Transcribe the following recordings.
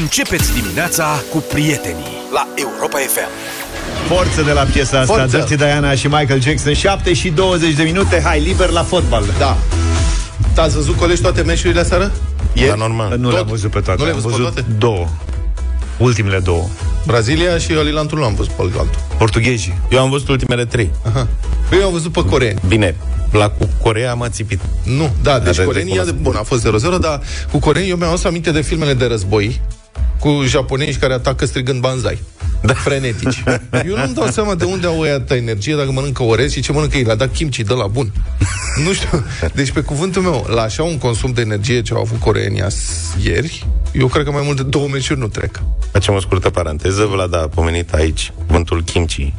Începeți dimineața cu prietenii la Europa FM. Forță de la piesa asta, Forță. Dirty Diana și Michael Jackson 7 și 20 de minute, hai, liber la fotbal Da. Ați văzut colegi toate meciurile aseară? E? Da, normal. Nu Tot? le-am văzut pe toate, Nu le-ai am văzut pe văzut toate? două Ultimele două Brazilia și Alilantul nu am văzut pe Alilantul. Portughezii Eu am văzut ultimele trei. Aha. Păi eu am văzut pe coreeni. Bine, la cu Corea m-a țipit. Nu, da, deci de coreenii, recunosc. ia de, bun, a fost 0-0, dar cu coreenii eu mi-am adus aminte de filmele de război cu japonezi care atacă strigând banzai. Da. Frenetici. Eu nu-mi dau seama de unde au ei atâta energie dacă mănâncă orez și ce mănâncă ei. Le-a dat kimchi de la bun. Nu știu. Deci, pe cuvântul meu, la așa un consum de energie ce au avut coreenii as- ieri, eu cred că mai mult de două meciuri nu trec. Facem o scurtă paranteză. Vlad a pomenit aici cuvântul kimchi.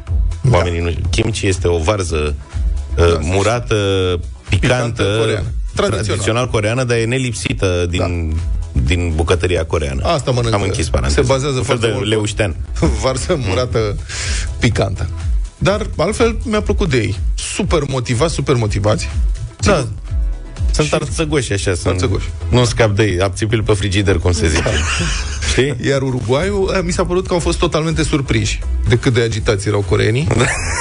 Oamenii nu... Kimchi este o varză uh, murată, picantă, Picantă, coreeană. Tradițional. tradițional coreană, dar e nelipsită din, din bucătăria coreană. Asta mănâncă. Am închis paranteza. Se bazează Un fel foarte de mult pe- leuștean. varză murată picantă. Dar, altfel, mi-a plăcut de ei. Super motivați, super motivați. Da. Sunt arțăgoși așa. Sunt, Arțăgoși. Nu scap de ei. Abțipil pe frigider, cum se zice. Știi? Iar Uruguayul, eh, mi s-a părut că au fost totalmente surprinși de cât de agitați erau coreenii.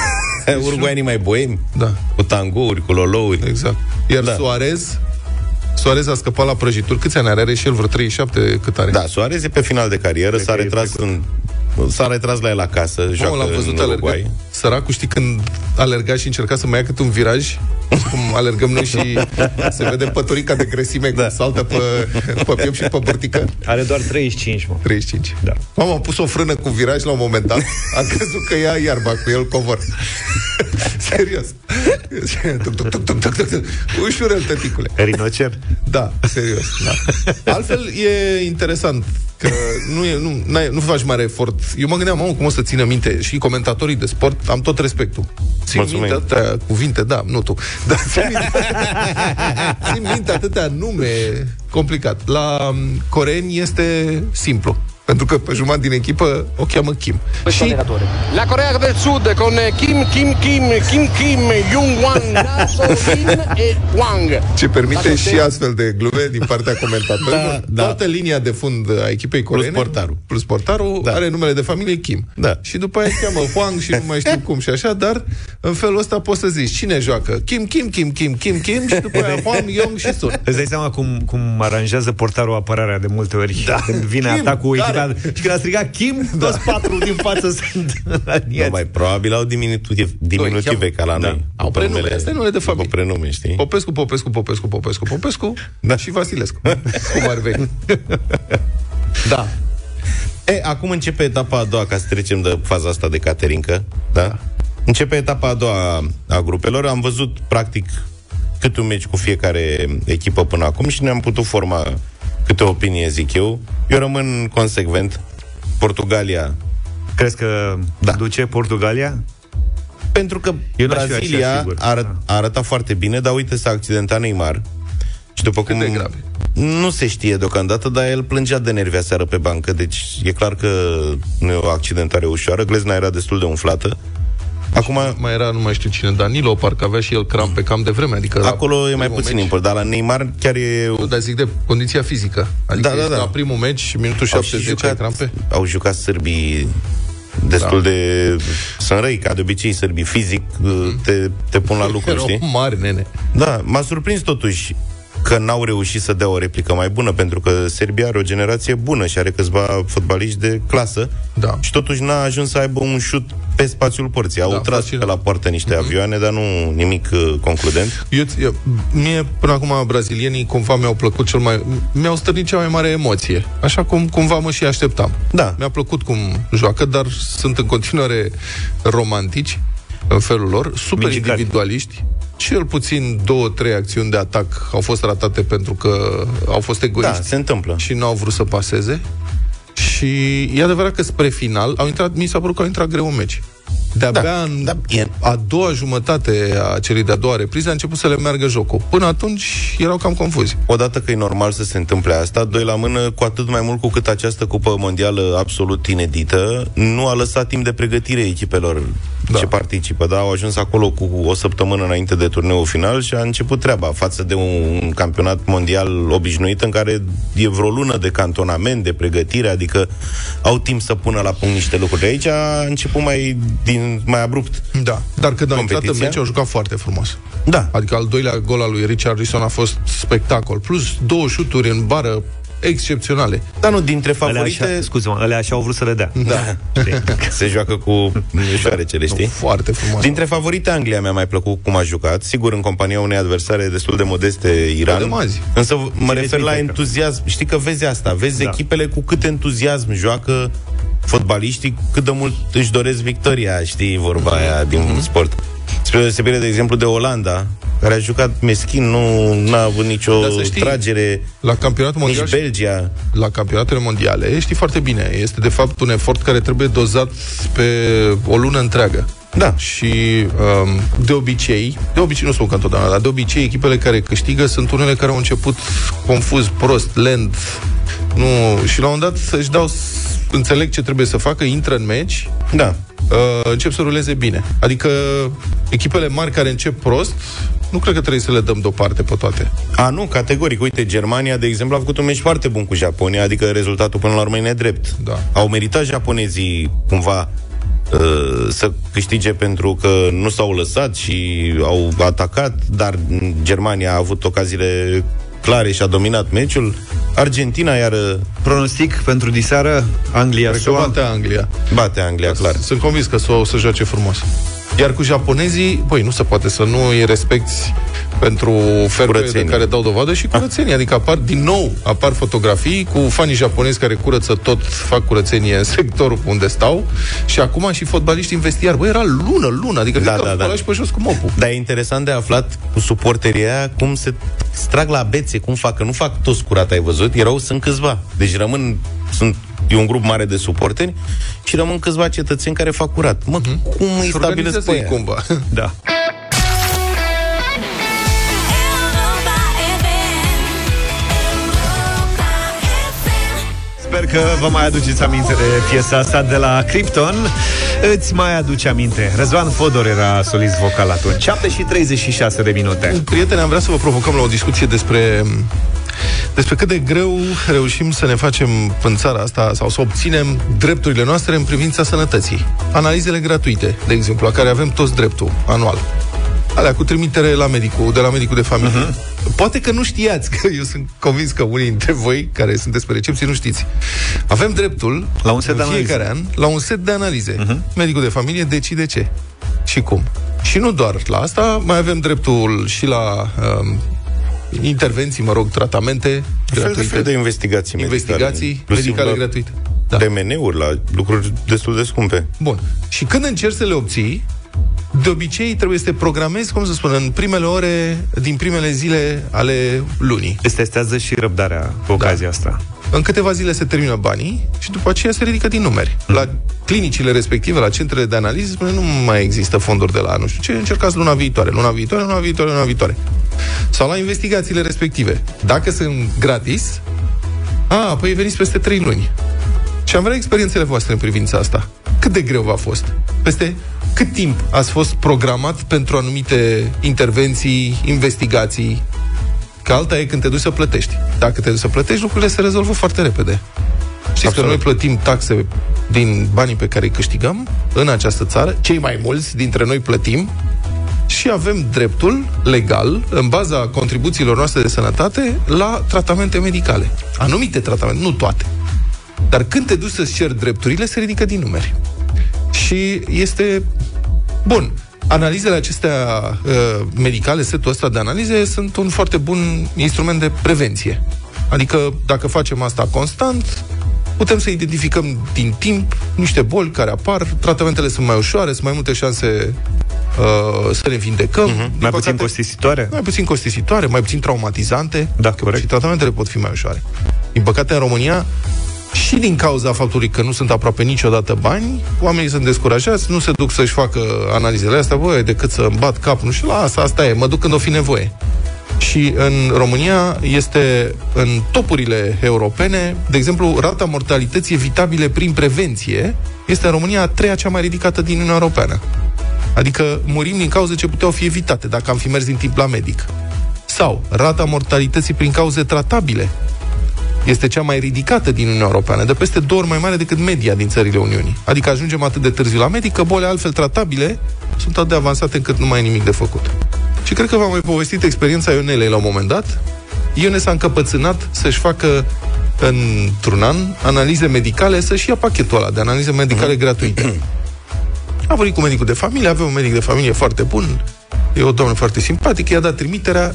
Uruguayenii mai boemi, Da, cu tangouri, cu lolouri. exact. Iar Da. da. Suarez, Suarez a scăpat la prăjituri. Câți ani are? Are și el vreo 37 cât are? Da, Suarez e pe final de carieră, s-a că e retras în S-a retras la el acasă, Mamă, joacă l-am văzut în Uruguay. Alergând. Săracul, știi, când alerga și încerca să mai ia cât un viraj, și cum alergăm noi și se vede păturica de grăsime da. cum saltă pe, pe piept și pe burtică. Are doar 35, mă 35. Da. Mama a pus o frână cu viraj la un moment dat. A crezut că ia iarba cu el covor. serios. Tuc, tuc, tuc, tuc, tuc, tuc, tuc. Ușurel, tăticule. Rinocer Da, serios. Da. Altfel, e interesant că nu, e, nu, n-ai, nu faci mare efort. Eu mă gândeam, mamă, cum o să țină minte și comentatorii de sport, am tot respectul. Țin Mulțumim. minte atâtea cuvinte, da, nu tu. Dar țin minte, țin minte atâtea nume complicat. La um, coreeni este simplu. Pentru că pe jumătate din echipă o cheamă Kim. Și La Corea del Sud con Kim Kim Kim Kim Kim Jung Wan Naso Lin e Wang. ce permite și astfel de glume din partea comentatorilor. Da, Toată linia de fund a echipei coreene, portarul. plus portarul da. are numele de familie Kim. Da. Și după aia se cheamă Huang și nu mai știu cum și așa, dar în felul ăsta poți să zici cine joacă. Kim, Kim, Kim, Kim, Kim, Kim și după aia Huang, Yong și Sun. Îți dai seama cum, cum aranjează portarul apărarea de multe ori da. Când vine Kim, atacul care? Echipa Și când a strigat Kim, toți patru din față sunt Nu, aliniați mai probabil au diminutive, diminutive ca la Da. noi. Au Cu prenume, numele- astea e numele de familie. Cu prenume, știi? Popescu, Popescu, Popescu, Popescu, Popescu Da. și Vasilescu. Cum ar veni. Da. E, acum începe etapa a doua, ca să trecem de faza asta de caterincă, da? Începe etapa a doua a grupelor. Am văzut, practic, câte un meci cu fiecare echipă până acum și ne-am putut forma câte o opinie, zic eu. Eu rămân consecvent. Portugalia, Crezi că Da. duce Portugalia? pentru că Eu n-aș fi așa Brazilia sigur. a, arăt, a arătat foarte bine, dar uite, s-a accidentat Neymar. Și după cum... de grave? Nu se știe deocamdată, dar el plângea de nervi aseară pe bancă, deci e clar că nu e o accidentare ușoară. Glezna era destul de umflată. Acum, Mai era, nu mai știu cine, Danilo, parcă avea și el crampe cam de vreme. Adică la acolo e mai primul puțin meci- important, dar la Neymar chiar e... Nu, dar zic de condiția fizică. Adică Da, da, ești da. la primul meci, minutul Au și 70 ai crampe. au jucat sârbii destul Da. de... Sunt răi, ca de obicei, sârbii fizic te, te pun la lucru, Erau știi? mari, nene. Da, m-a surprins totuși că n-au reușit să dea o replică mai bună, pentru că Serbia are o generație bună și are câțiva fotbaliști de clasă Da. și totuși n-a ajuns să aibă un șut pe spațiul porții. Au Da, tras facil. pe la poartă niște avioane, dar nu nimic uh, concludent. Eu, eu, mie, până acum, brazilienii cumva mi-au plăcut cel mai... Mi-au stârnit cea mai mare emoție. Așa cum cumva mă și așteptam. Da. Mi-a plăcut cum joacă, dar sunt în continuare romantici în felul lor, super Mingicari. individualiști. Cel puțin două, trei acțiuni de atac au fost ratate pentru că au fost Da, egoiști se întâmplă. și nu au vrut să paseze. Și e adevărat că spre final au intrat, mi s-a părut că au intrat greu în meci. De-abia Da, în da, e- a doua jumătate a celei de-a doua reprize a început să le meargă jocul. Până atunci erau cam confuzi. Odată că e normal să se întâmple asta, doi la mână, cu atât mai mult cu cât această cupă mondială absolut inedită nu a lăsat timp de pregătire echipelor Da. da. ce participă. Da? Au ajuns acolo cu o săptămână înainte de turneul final și a început treaba față de un, un campionat mondial obișnuit în care e vreo lună de cantonament, de pregătire, adică au timp să pună la punct niște lucruri. Aici a început mai, din, mai abrupt. Da. Dar când au intrat în Competiția? meci, au jucat foarte frumos. Da. Adică al doilea gol al lui Richarlison a fost spectacol. Plus două șuturi în bară excepționale. Dar nu, dintre Alea favorite... așa, scuze-mă, alea așa au vrut să le dea. Da. Se joacă cu șoarecele, știi? Nu, foarte frumos. Dintre favorite, Anglia mi-a mai plăcut cum a jucat, sigur în compania unei adversare destul de modeste, Iran. De mazi. Însă mă Cine refer la ți-i entuziasm. Știi că vezi asta, vezi Da. echipele cu cât entuziasm joacă fotbaliștii, cât de mult își doresc victoria, știi, vorba aia din Mhm. sport. Spre deosebire, de exemplu, de Olanda, care a jucat meschin, nu a avut nicio Dar să știi, tragere, La campionatul mondial nici și Belgia. la campionatele mondiale, știi foarte bine, este de fapt un efort care trebuie dozat pe o lună întreagă. Da. Și um, de obicei, de obicei nu spun că întotdeauna, dar de obicei echipele care câștigă sunt unele care au început confuz, prost, lent, nu, și la un dat își dau, s- înțeleg ce trebuie să facă, intră în meci, Da. uh, încep să ruleze bine. Adică echipele mari care încep prost, nu cred că trebuie să le dăm deoparte pe toate. A, nu, categoric. Uite, Germania, de exemplu, a făcut un meci foarte bun cu Japonia, adică rezultatul până la urmă e nedrept. Da. Au meritat japonezii cumva uh, să câștige pentru că nu s-au lăsat și au atacat, dar Germania a avut ocaziile clare și a dominat meciul. Argentina, iar uh, Pronostic pentru diseară, Anglia, Cred că SUA. bate Anglia. bate Anglia, clar. Sunt convins că o să joace frumos. Iar cu japonezii, băi, nu se poate să nu îi respecti pentru fair play de Curățenie. care dau dovadă și curățenie. Adică apar, din nou, apar fotografii cu fanii japonezi care curăță tot, fac curățenie în sectorul unde stau și acum și fotbaliști în vestiar. Băi, era lună, lună, adică Da, cred că da, au da. și pe jos cu mopul. Dar e interesant de aflat cu suporterii aia cum se strag la bețe, cum fac, că nu fac toți curat, ai văzut? Erau, sunt câțiva. Deci rămân, sunt, e un grup mare de suporteri și rămân câțiva cetățeni care fac curat. Mă, cum îi Și stabilesc organizează pe ei aia? cumva. Da. Europa FM. Europa FM. Sper că vă mai aduceți aminte de piesa asta de la Krypton. Îți mai aduce aminte. Răzvan Fodor era solist vocal atunci. 7 și 36 de minute. Prieteni, am vrea să vă provocăm la o discuție despre despre cât de greu reușim să ne facem în țara asta sau să obținem drepturile noastre în privința sănătății. Analizele gratuite, de exemplu, la care avem toți dreptul anual. Alea cu trimitere la medicul, de la medicul de familie. Uh-huh. Poate că nu știați, că eu sunt convins că unii dintre voi care sunteți pe recepție nu știți. Avem dreptul La un set de în fiecare analize. an la un set de analize. Uh-huh. Medicul de familie decide ce și cum. Și nu doar la asta, mai avem dreptul și la um, intervenții, mă rog, tratamente Fel de gratuite, fel de investigații medicale. investigații Inclusiv medicale la gratuite. Da. DMN-uri, la lucruri destul de scumpe. Bun. Și când încerci să le obții, de obicei trebuie să te programezi, cum să spun, în primele ore din primele zile ale lunii. Îți testează și răbdarea cu ocazia asta. În câteva zile se termină banii și după aceea se ridică din numeri. La clinicile respective, la centrele de analiză, spune nu mai există fonduri de la nu știu ce, încercați luna viitoare, luna viitoare, luna viitoare, luna viitoare. Sau la investigațiile respective. Dacă sunt gratis, a, păi veniți peste 3 luni. Și am vrea experiențele voastre în privința asta. Cât de greu v-a fost? Peste cât timp ați fost programat pentru anumite intervenții, investigații? Că alta e când te duci să plătești. Dacă te duci să plătești, lucrurile se rezolvă foarte repede. Știți Absolut. că noi plătim taxe din banii pe care îi câștigăm în această țară, cei mai mulți dintre noi plătim și avem dreptul legal, în baza contribuțiilor noastre de sănătate, la tratamente medicale. Anumite tratamente, nu toate. Dar când te duci să-ți ceri drepturile, se ridică din numeri. Și este... Bun, analizele acestea uh, medicale, setul ăsta de analize, sunt un foarte bun instrument de prevenție. Adică, dacă facem asta constant, putem să identificăm din timp niște boli care apar, tratamentele sunt mai ușoare, sunt mai multe șanse uh, să ne vindecăm. Din Mai puțin păcate- costisitoare? mai puțin costisitoare, mai puțin traumatizante. Da, că corect. Și tratamentele pot fi mai ușoare. Din păcate, în România, și și din cauza faptului că nu sunt aproape niciodată bani, oamenii sunt descurajați, nu se duc să-și facă analizele astea, voi decât să îmi bat capul, nu știu, lasă, asta e, mă duc când o fi nevoie. Și în România este în topurile europene, de exemplu, rata mortalității evitabile prin prevenție este în România a treia cea mai ridicată din Uniunea Europeană. Adică murim din cauze ce puteau fi evitate dacă am fi mers din timp la medic. Sau rata mortalității prin cauze tratabile este cea mai ridicată din Uniunea Europeană, de peste două ori mai mare decât media din țările Uniunii. Adică ajungem atât de târziu la medic că boli altfel tratabile sunt atât de avansate încât nu mai e nimic de făcut. Și cred că v-am mai povestit experiența Ionelei la un moment dat. Ione s-a încăpățânat să-și facă într-un an analize medicale, să-și ia pachetul ăla de analize medicale gratuite. A vorbit cu medicul de familie, avea un medic de familie foarte bun, e o doamnă foarte simpatică, i-a dat trimiterea.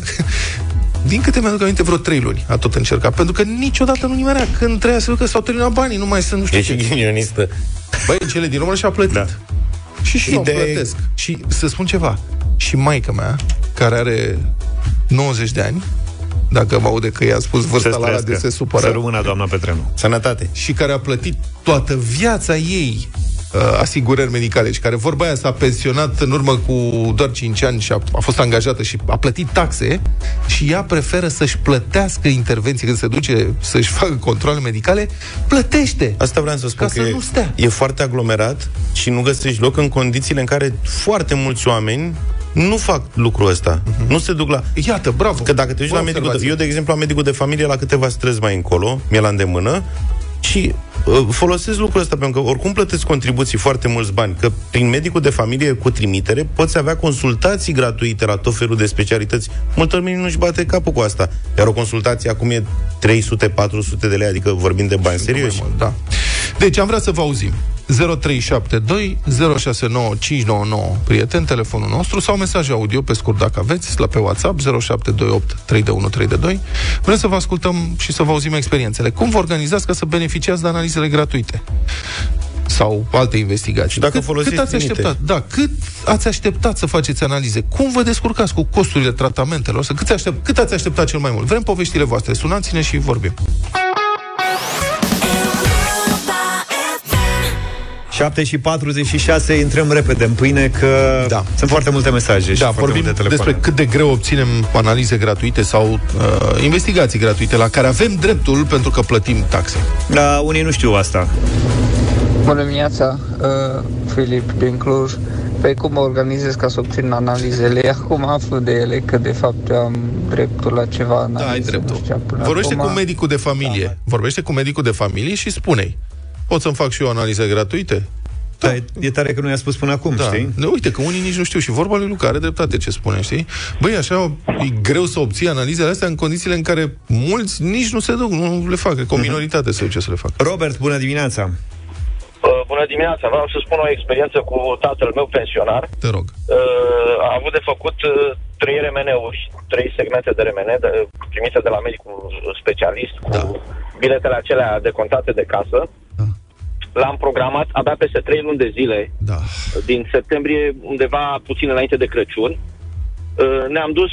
Din câte mi-aduc aminte, vreo trei luni a tot încercat, pentru că niciodată nu nimerea. Când trebuia să ducă, s-au terminat banii, nu mai sunt, nu știu E ce. și ghinionistă. Băi, în cele din urmă și-a plătit. Da. Și și eu Ideea e- plătesc. Și să spun ceva. Și maica mea, care are 90 de ani, dacă mă aude că i-a spus vârsta la radio, se supără Să rămână, doamna Petrenu. Sănătate. și care a plătit toată viața ei uh, asigurări medicale și care vorba aia s-a pensionat în urmă cu doar 5 ani și a, a fost angajată și a plătit taxe și ea preferă să-și plătească intervenții când se duce să-și facă controle medicale, plătește. Asta vreau să spun Ca că să e, nu stea. e foarte aglomerat și nu găsești loc în condițiile în care foarte mulți oameni nu fac lucrul ăsta. Uh-huh. Nu se duc la... Iată, bravo. Că dacă te duci Bună la medicul... De, observație. eu, de exemplu, la medicul de familie, la câteva străzi mai încolo, mi-e la îndemână, și uh, folosesc lucrul ăsta, pentru că oricum plătesc contribuții foarte mulți bani, că prin medicul de familie cu trimitere poți avea consultații gratuite la tot felul de specialități. Multă lume nu-și bate capul cu asta. Iar o consultație acum e 300-400 de lei, adică vorbim de bani serioși. Da. Deci am vrea să vă auzim. 0372 069599 prieten, telefonul nostru sau mesaj audio pe scurt dacă aveți, la pe WhatsApp 0728 32132. Vrem să vă ascultăm și să vă auzim experiențele. Cum vă organizați ca să beneficiați de analizele gratuite? sau alte investigații. Și dacă cât, folosiți cât ați trimite. așteptat? Da, cât ați așteptat să faceți analize? Cum vă descurcați cu costurile tratamentelor? Să cât, aștept, cât ați așteptat cel mai mult? Vrem poveștile voastre. Sunați-ne și vorbim. 7 și 46, intrăm repede în pâine că Da. sunt foarte multe mesaje și Da, foarte vorbim multe telefoane. despre cât de greu obținem analize gratuite sau uh, investigații gratuite la care avem dreptul pentru că plătim taxe. Da, unii nu știu asta. Bună dimineața, uh, Filip din Cluj. Pe cum mă organizez ca să obțin analizele? Acum aflu de ele că de fapt eu am dreptul la ceva analize. Da, ai nu dreptul. știam până Vorbește acum. cu medicul de familie. Da. Vorbește cu medicul de familie și spune Pot să-mi fac și eu analize gratuite? Da. E, e tare că nu i-a spus până acum, Da. știi? Ne, uite că unii nici nu știu și vorba lui Luca are dreptate ce spune, știi? Băi, așa e greu să obții analizele astea în condițiile în care mulți nici nu se duc, nu le fac, cred că o minoritate se duce să le facă. Robert, bună dimineața! Uh, Bună dimineața, vreau să spun o experiență cu tatăl meu pensionar. Te rog. Uh, A avut de făcut uh, trei RMN-uri, trei segmente de RMN de, primite de la medicul specialist cu Da. biletele acelea decontate de casă. Da. L-am programat abia peste trei luni de zile, Da. din septembrie, undeva puțin înainte de Crăciun. Uh, Ne-am dus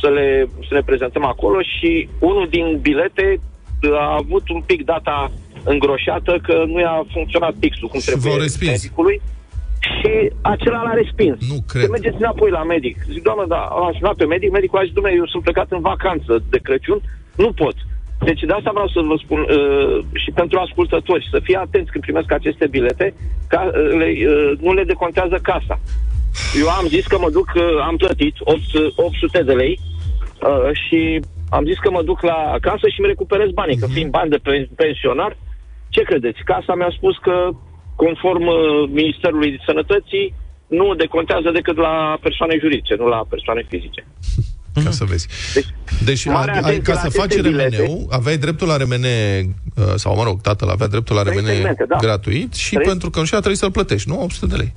să le, să ne prezentăm acolo și unul din bilete uh, a avut un pic data îngroșată că nu i-a funcționat pixul cum Și trebuie v-au respins. medicului și acela l-a respins. Nu cred. Să mergeți înapoi la medic. Zic, doamnă, da, am sunat pe medic, medicul a zis, domnule, eu sunt plecat în vacanță de Crăciun, nu pot. Deci de asta vreau să vă spun uh, și pentru ascultători, să fie atenți când primesc aceste bilete, ca, uh, le, uh, nu le decontează casa. Eu am zis că mă duc, uh, am plătit 8, 800 de lei uh, și am zis că mă duc la casă și îmi recuperez banii, Mhm. că fiind bani de pen- pensionar, ce credeți? Casa mi-a spus că, conform uh, Ministerului Sănătății, nu decontează decât la persoane juridice, nu la persoane fizice. Ca să vezi. Deci, Deci, Mare a, a, atenție ca la să aceste faci bilete. RMN-ul, aveai dreptul la RMN, uh, sau mă rog, tatăl avea dreptul la Trei RMN segmente, da. gratuit și Trei. pentru că nu știu, trebuie să-l plătești, nu? 800 de lei.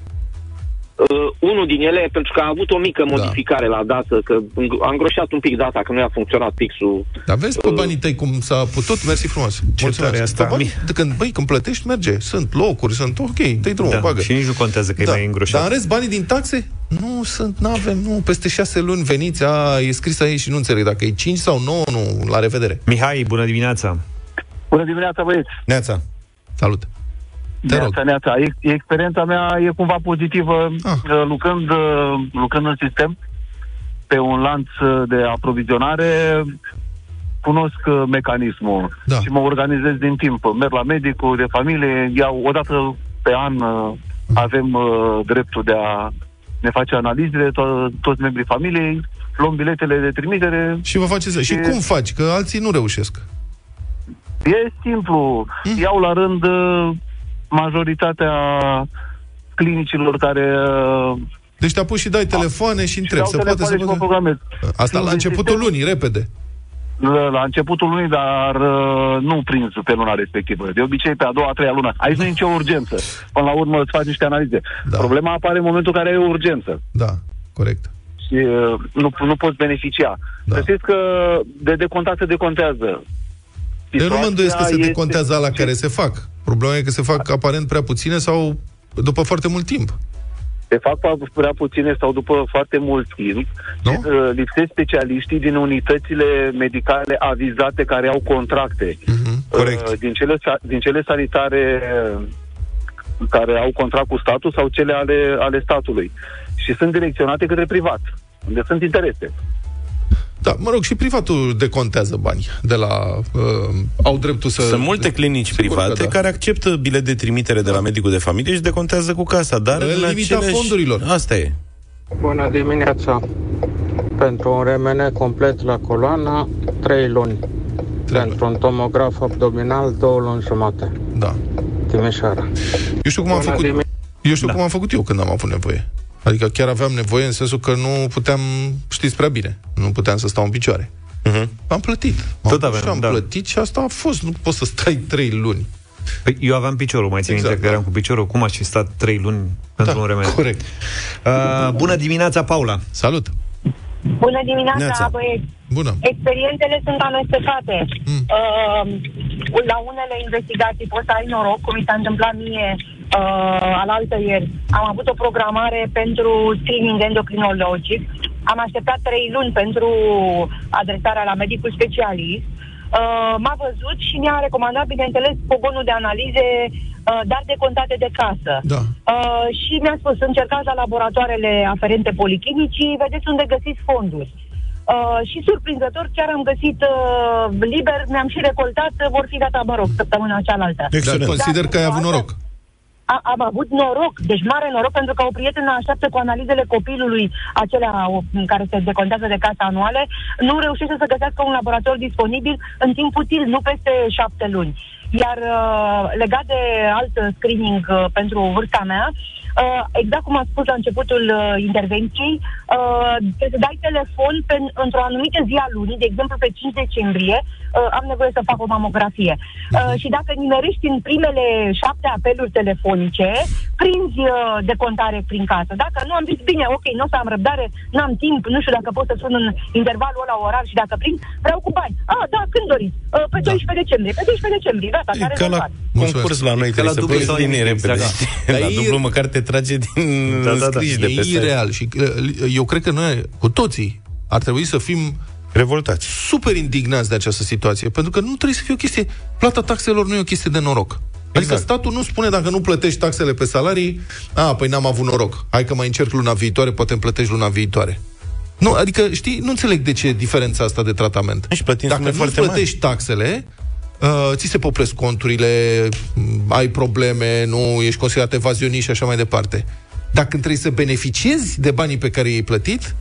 Uh, unul din ele, pentru că a avut o mică modificare la dată, că îng- a îngroșat un pic data, că nu i-a funcționat pixul. Dar vezi pe banii tăi cum s-a putut? Mersi frumos. Ce tare e asta. Pe bani, de când, băi, când plătești, merge. Sunt locuri, sunt ok, dai drumul, Da, bagă. și nici nu contează că da. e mai îngroșat. Dar în rest, banii din taxe? Nu sunt, nu avem, nu, peste șase luni veniți, a, e scris aici și nu înțeleg dacă e 5 sau 9, nu, la revedere. Mihai, bună dimineața! Bună dimineața, băieți! Neața. Salut! Te rog. Neața, neața. Ex- Experiența mea e cumva pozitivă Ah. uh, lucrând, uh, lucrând în sistem pe un lanț uh, de aprovizionare cunosc uh, mecanismul Da. și mă organizez din timp. Merg la medicul de familie, iau o dată pe an uh, avem uh, dreptul de a ne face analizele, to- toți membrii familiei, luăm biletele de trimitere. Și vă faceți... Și E- cum faci? Că alții nu reușesc. E simplu. Mm. Iau la rând uh, majoritatea clinicilor care uh, Deci te apuci și dai telefoane și întrebi. dau Se poate să telefoane și mă poate... programez. Asta la Fiind începutul sistem- lunii, repede. La, la începutul lunii, dar uh, nu prins pe luna respectivă. De obicei pe a doua, a treia lună. Aici nu e nicio urgență. Până la urmă îți faci niște analize. Da. Problema apare în momentul în care e o urgență Da, corect. și uh, nu, nu poți beneficia. Da. Da. Să știți că de decontat se decontează. Eu nu mă îndoiesc că se Situația decontează la este- care se fac. Problema e că se fac aparent prea puține sau după foarte mult timp. de fapt prea puține sau după foarte mult timp. Nu? Și, uh, Lipsesc specialiștii din unitățile medicale avizate care au contracte. Mhm, corect. Uh, Din cele, sa- din cele sanitare uh, care au contract cu statul sau cele ale, ale statului. Și sunt direcționate către privat, unde sunt interese. Da, mă rog, și privatul decontează bani de la... Uh, au dreptul să... Sunt multe clinici Sigur că private da. care acceptă bilet de trimitere de la medicul de familie și decontează cu casa, dar În în limita aceleași... fondurilor. Asta e. Bună dimineața! Pentru un RMN complet la coloană, 3 luni. Trei Pentru un tomograf abdominal, 2 luni jumate. Da. Timișoara. Eu știu cum am Bună făcut... dimine- Eu știu da. cum am făcut eu când am avut nevoie. Adică chiar aveam nevoie în sensul că nu puteam, știți prea bine, nu puteam să stau în picioare. Mhm. Am plătit. Tot am, aveam, și am da. plătit și asta a fost. Nu poți să stai trei luni. Păi eu aveam piciorul, mai țin Exact, minte că da. eram cu piciorul. Cum aș fi stat trei luni pentru un remediu? corect. Uh, bună dimineața, Paula! Salut! Bună dimineața, Neața. băieți! Bună! Experiențele sunt amestecate. Mm. Uh, la unele investigații poți să ai noroc, cum mi s-a întâmplat mie uh, alaltă ieri. Am avut o programare pentru screening endocrinologic. Am așteptat trei luni pentru adresarea la medicul specialist. Uh, m-a văzut și mi-a recomandat, bineînțeles, pogonul de analize, uh, dar decontate de casă. Da. Uh, și mi-a spus, încercați la laboratoarele aferente policlinicii, vedeți unde găsiți fonduri. Uh, și surprinzător, chiar am găsit uh, liber, mi-am și recoltat, uh, vor fi gata, mă rog, săptămâna cealaltă. Dar Excelent. consider că ai avut noroc. A, am avut noroc, deci mare noroc, pentru că o prietenă așteaptă cu analizele copilului, acelea o- care se decontează de casa anuale, nu reușește să găsească un laborator disponibil în timp util, nu peste șapte luni. Iar uh, legat de alt screening uh, pentru vârsta mea, uh, exact cum am spus la începutul uh, intervenției, uh, trebuie să dai telefon pe, într-o anumită zi a lunii, de exemplu pe 5 decembrie, uh, am nevoie să fac o mamografie. Uh, și dacă nimerești în primele șapte apeluri telefonice, prinzi uh, decontare prin casă. Dacă nu am zis, bine, ok, nu o să am răbdare, n-am timp, nu știu dacă pot să sun în intervalul ăla orar și dacă prind, vreau cu bani. Ah, da, când doriți? Uh, pe 12 decembrie. Pe 12 decembrie, gata, E care ca la Mulțumesc. concurs la noi, Ca trebuie la să dublu pleci sau din nimic, repede. exact. Dar La e- dublu măcar te trage din Da, da, da. scriși de E pe site. ireal și uh, eu cred că noi, cu toții, ar trebui să fim Revoltați. super indignați de această situație, pentru că nu trebuie să fie o chestie... Plata taxelor nu e o chestie de noroc. Adică Exact. statul nu spune dacă nu plătești taxele pe salarii, a, păi n-am avut noroc. Hai că mai încerc luna viitoare, poate îmi plătești luna viitoare. Nu, adică, știi, nu înțeleg de ce e diferența asta de tratament. Și plătim Dacă sume nu foarte mari. plătești taxele, uh, ți se popresc conturile, m, ai probleme, nu ești considerat evazionist și așa mai departe. Dacă trebuie să beneficiezi de banii pe care i-ai plătit,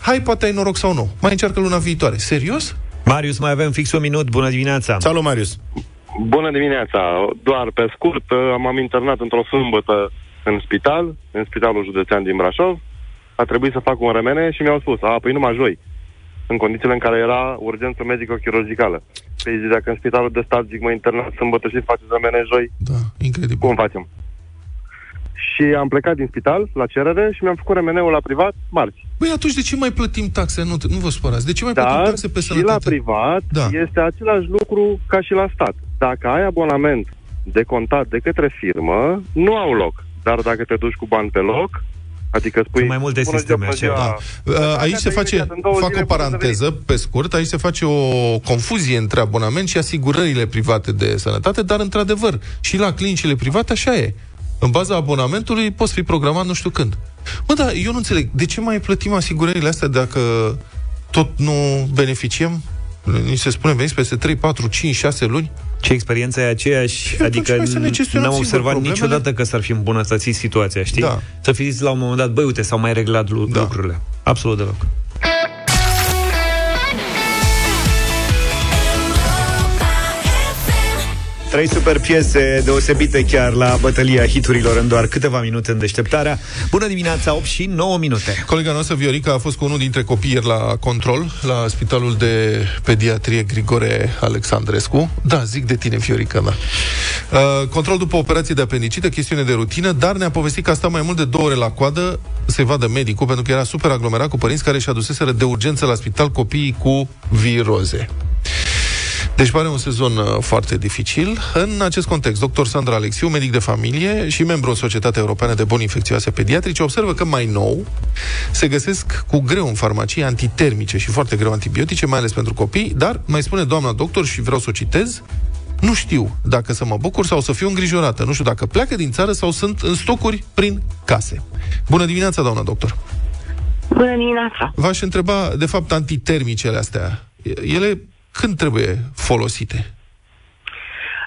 hai, poate ai noroc sau nu. Mai încearcă luna viitoare. Serios? Marius, mai avem fix un minut. Bună dimineața! Salut, Marius. Bună dimineața! Doar pe scurt, m-am internat într-o sâmbătă în spital, în Spitalul Județean din Brașov. A trebuit să fac un remene și mi-au spus, a, păi numai joi, în condițiile în care era urgență medico-chirurgicală. Păi zic, dacă în spitalul de stat zic, mă internat sâmbătă și faceți remene joi, Da, incredibil. cum facem? Și am plecat din spital la cerere și mi-am făcut remeneul la privat marți. Băi, atunci de ce mai plătim taxe? Nu, nu vă supărați. De ce mai plătim Dar taxe pe și la sănătate? privat Da. este același lucru ca și la stat. Dacă ai abonament decontat de către firmă, nu au loc. Dar dacă te duci cu bani pe loc, Adică spui... Sunt mai multe bună sisteme, ziua, bună așa. ziua. Uh, Aici se face, În două fac zile o poți să paranteză, pe scurt, aici se face o confuzie între abonament și asigurările private de sănătate, dar într-adevăr, și la clinicile private așa e. În baza abonamentului poți fi programat nu știu când. Mă, dar eu nu înțeleg, de ce mai plătim asigurările astea dacă tot nu beneficiem? Ni se spune, veniți peste 3, 4, 5, 6 luni? Ce experiența e aceeași, Și atunci adică hai să ne gestionăm n-am singur observat problemele. niciodată că s-ar fi îmbunătățit situația, știi? Da. Să fi zis la un moment dat, băi, uite, s-au mai reglat lu- Da. lucrurile. Absolut deloc. Trei super piese deosebite chiar la bătălia hiturilor în doar câteva minute în deșteptarea. Bună dimineața, 8 și 9 minute. Colega noastră, Viorica, a fost cu unul dintre copii ieri la control, la Spitalul de Pediatrie Grigore Alexandrescu. Da, zic de tine, Viorica, da. Uh, control după operație de apendicită, chestiune de rutină, dar ne-a povestit că a stat mai mult de două ore la coadă să-i vadă medicul, pentru că era super aglomerat cu părinți care și aduseseră de urgență la spital copiii cu viroze. Deci pare un sezon uh, foarte dificil. În acest context, dr. Sandra Alexiu, medic de familie și membru în Societatea Europeană de Boli Infecțioase Pediatrice, observă că mai nou se găsesc cu greu în farmacie antitermice și foarte greu antibiotice, mai ales pentru copii, dar mai spune doamna doctor și vreau să o citez, nu știu dacă să mă bucur sau să fiu îngrijorată. Nu știu dacă pleacă din țară sau sunt în stocuri prin case. Bună dimineața, doamna doctor! Bună dimineața! V-aș întreba, de fapt, antitermicele astea, ele când trebuie folosite?